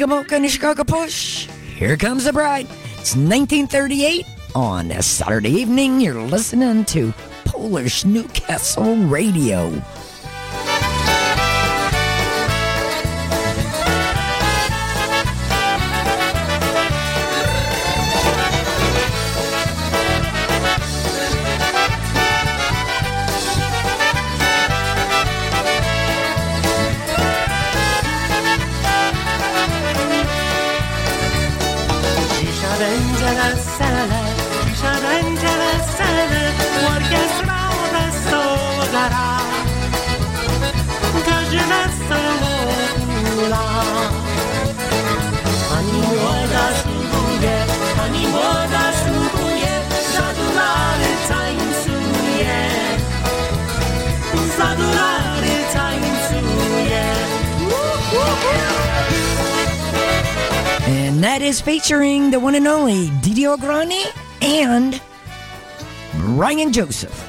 Gomulka and Chicago Push. Here comes the bride. It's 1938 on a Saturday evening. You're listening to Polish Newcastle Radio. Featuring the one and only Didio Grani and Ryan Joseph.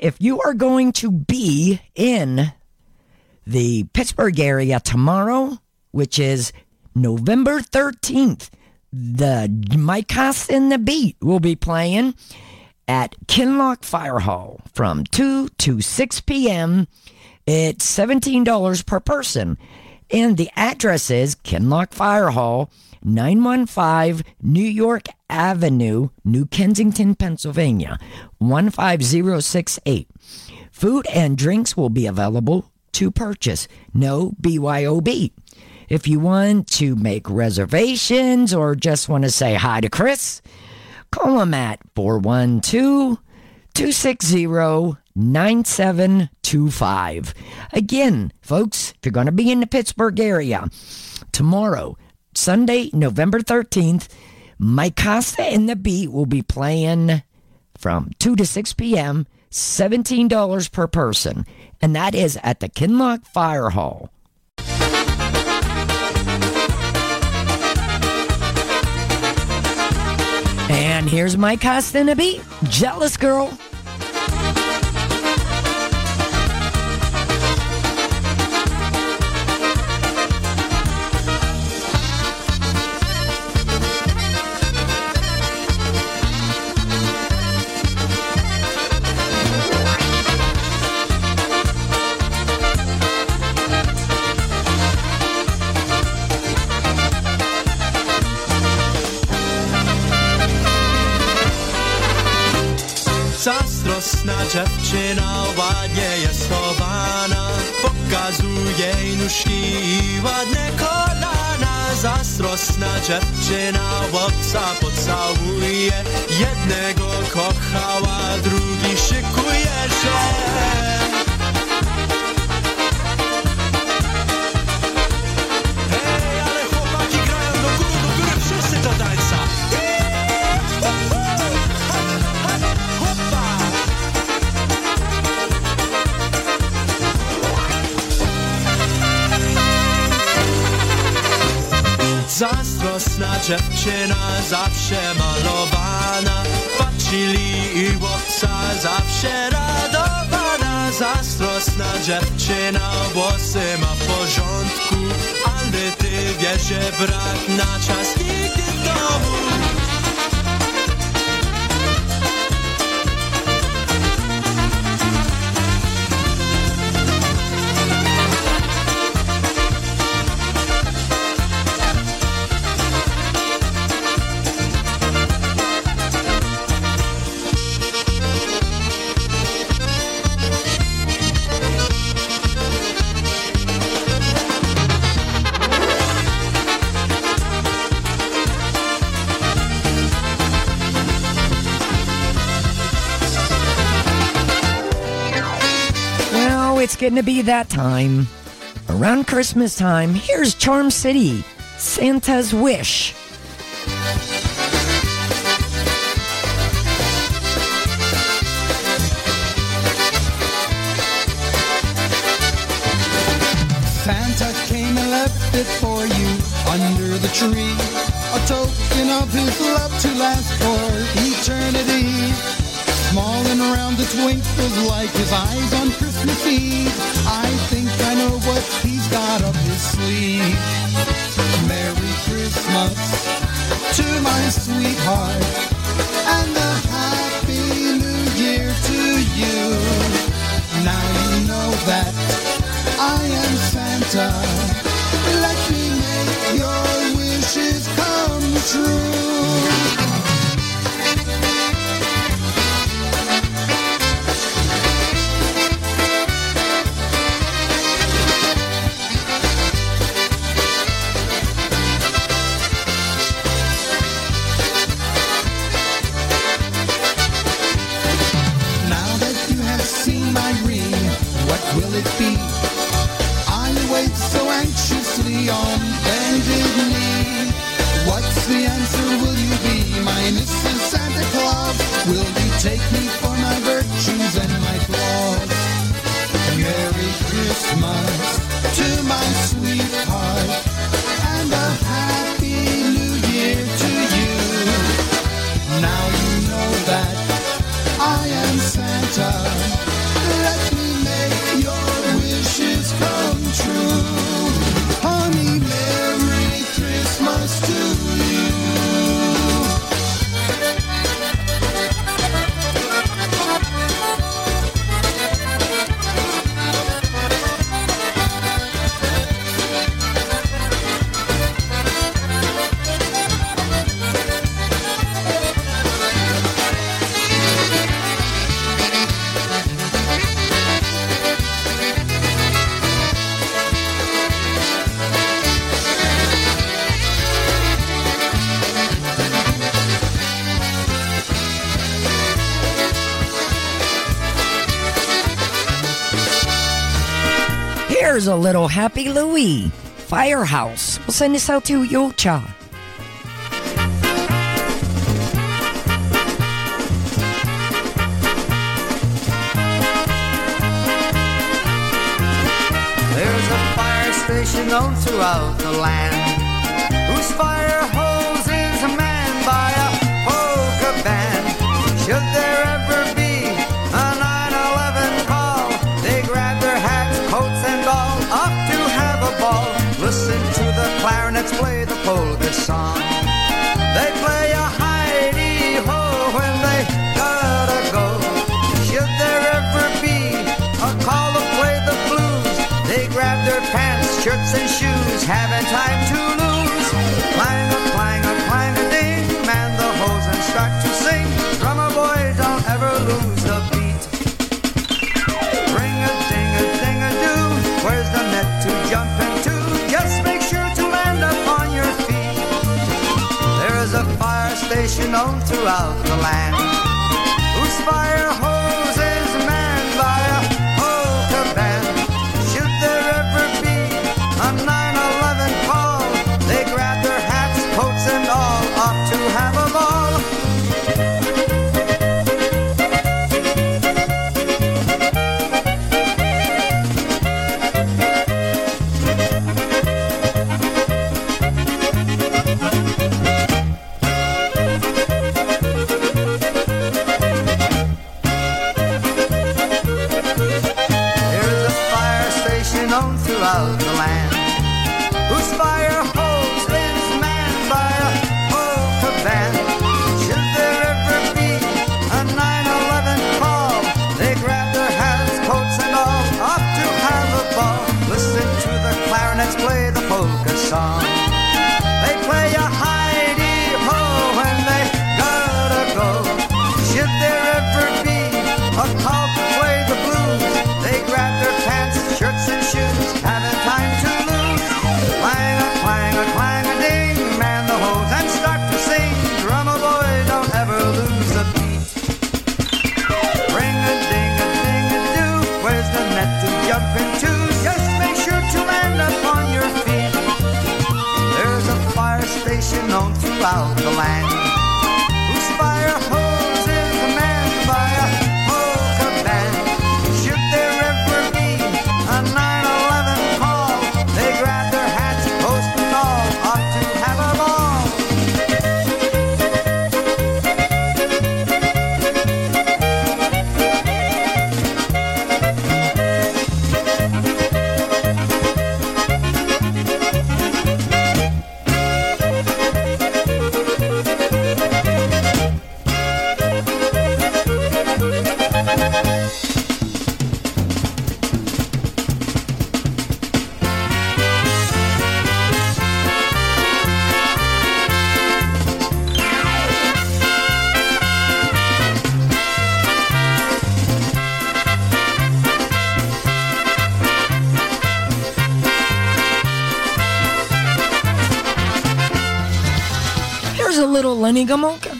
If you are going to be in the Pittsburgh area tomorrow, which is November 13th, the Mike Haas and the Beat will be playing at Kinloch Fire Hall from 2 to 6 p.m. It's $17 per person. And the address is Kinloch Fire Hall, 915 New York Avenue, New Kensington, Pennsylvania, 15068. Food and drinks will be available to purchase. No BYOB. If you want to make reservations or just want to say hi to Chris, call him at 412 260 9725. Again, folks, if you're going to be in the Pittsburgh area tomorrow, Sunday, November 13th, Mike Costa and the Beat will be playing from 2 to 6 p.m., $17 per person, and that is at the Kinloch Fire Hall. And here's Mike Costa and the Beat, Jealous Girl.
Zazdrosna dziewczyna chłopca pocałuje Jednego kochała, drugi szykuje się dziewczyna zawsze malowana Patrzyli i chłopca zawsze radowana. Zazdrosna dziewczyna włosy ma w porządku Ale ty wiesz, że brak na czas nigdy w domu
getting to be that time. Around Christmas time, here's Charm City, Santa's Wish.
Santa came and left it for you under the tree. A token of his love to last for eternity. Small and round it twinkles like his eyes on Christmas speed. I think I know what he's got up his sleeve. Merry Christmas to my sweetheart and a happy new year to you. Now you know that I am Santa.
little Happy Louie. Firehouse. We'll send this out to Yulcha.
There's a fire station known throughout the land play the polka song. They play a hidey ho when they gotta go. Should there ever be a call to play the blues, they grab their pants, shirts, and shoes, having time to lose. Clang a clang a clang a ding, man the hosen start to sing. known throughout the land.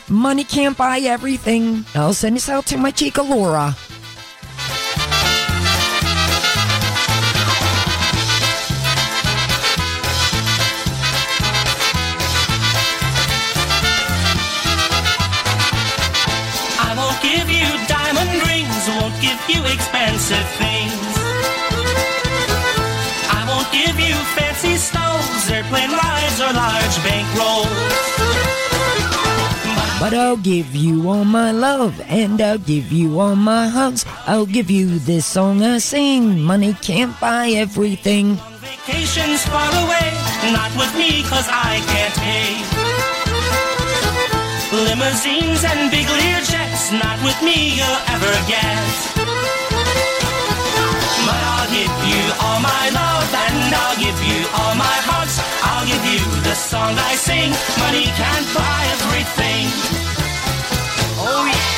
Money can't buy everything. I'll send this out to my chica Laura. But I'll give you all my love and I'll give you all my hugs. I'll give you this song I sing. Money can't buy everything.
Vacations far away, not with me, cause I can't pay. Limousines and big Lear jets, not with me you'll ever get. But I'll give you all my love and I'll give you all my hugs. The song I sing. Money can't buy everything. Oh yeah.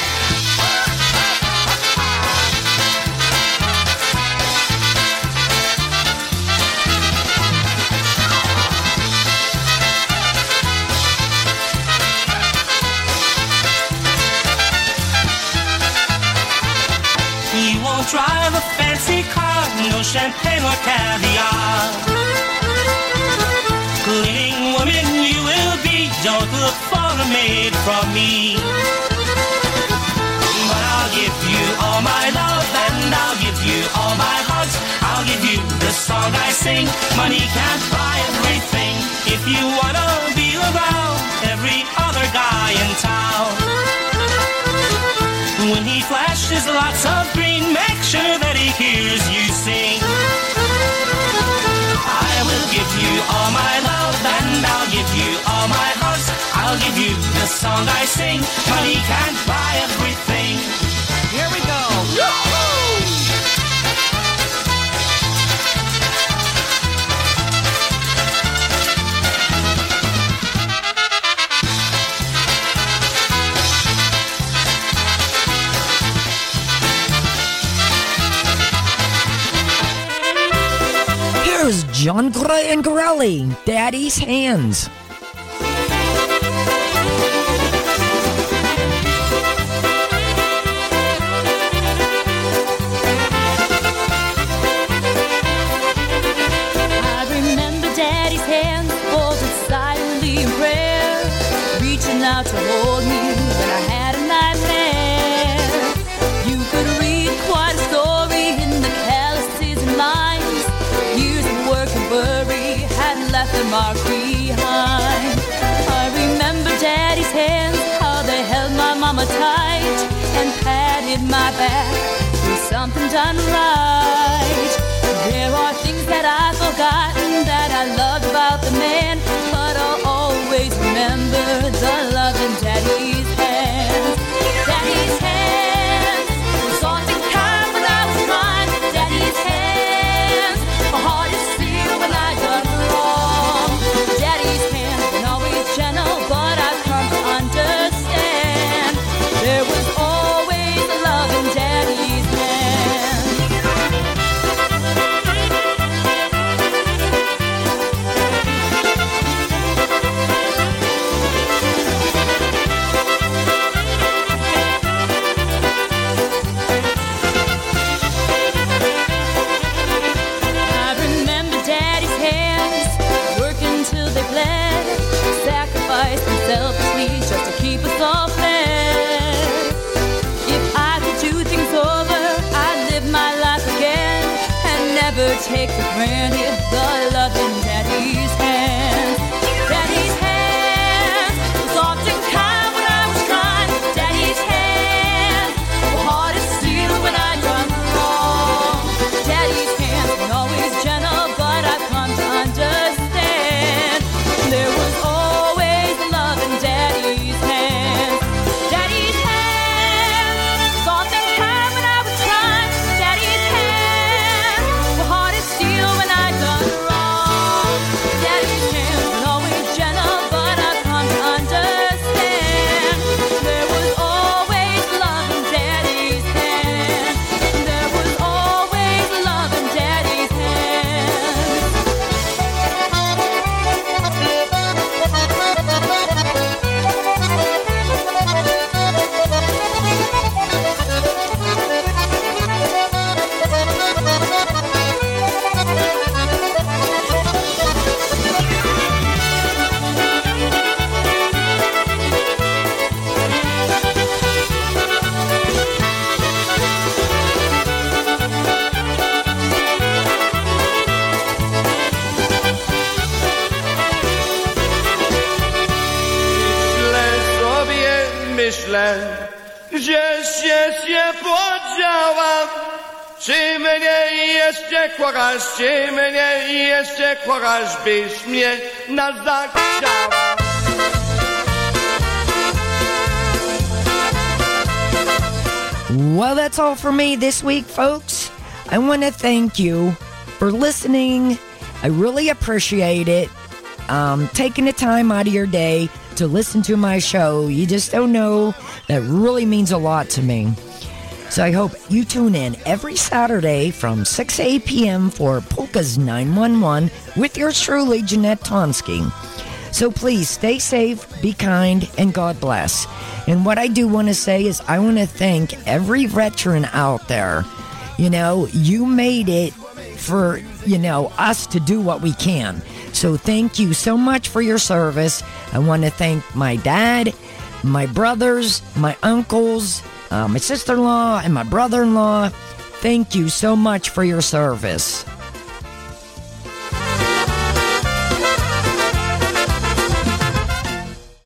You won't drive a fancy car, no champagne or caviar. Cleaning woman you will be, don't look for a maid from me. But I'll give you all my love and I'll give you all my hugs. I'll give you the song I sing. Money can't buy everything. If you wanna be around every other guy in town. When he flashes lots of green, make sure that he hears you sing. Will give you all my love and I'll give you all my heart. I'll give you the song I sing. Money can't buy everything. Here we go.
John Gray and Gorale, Daddy's Hands.
Patted my back with something done right. There are things that I've forgotten that I loved about the man, but I'll always remember the granted
jeszcze mnie jeszcze byś mnie zachciała.
Well, that's all for me this week, folks. I want to thank you for listening. I really appreciate it. Um, taking the time out of your day to listen to my show. You just don't know. That really means a lot to me. So I hope you tune in every Saturday from 6 to 8 p.m. for Polka's 911 with yours truly, Jeanette Tonski. So please stay safe, be kind, and God bless. And what I do want to say is, I want to thank every veteran out there. You know, you made it for, you know, us to do what we can. So thank you so much for your service. I want to thank my dad, my brothers, my uncles, uh, my sister in law, and my brother in law. Thank you so much for your service.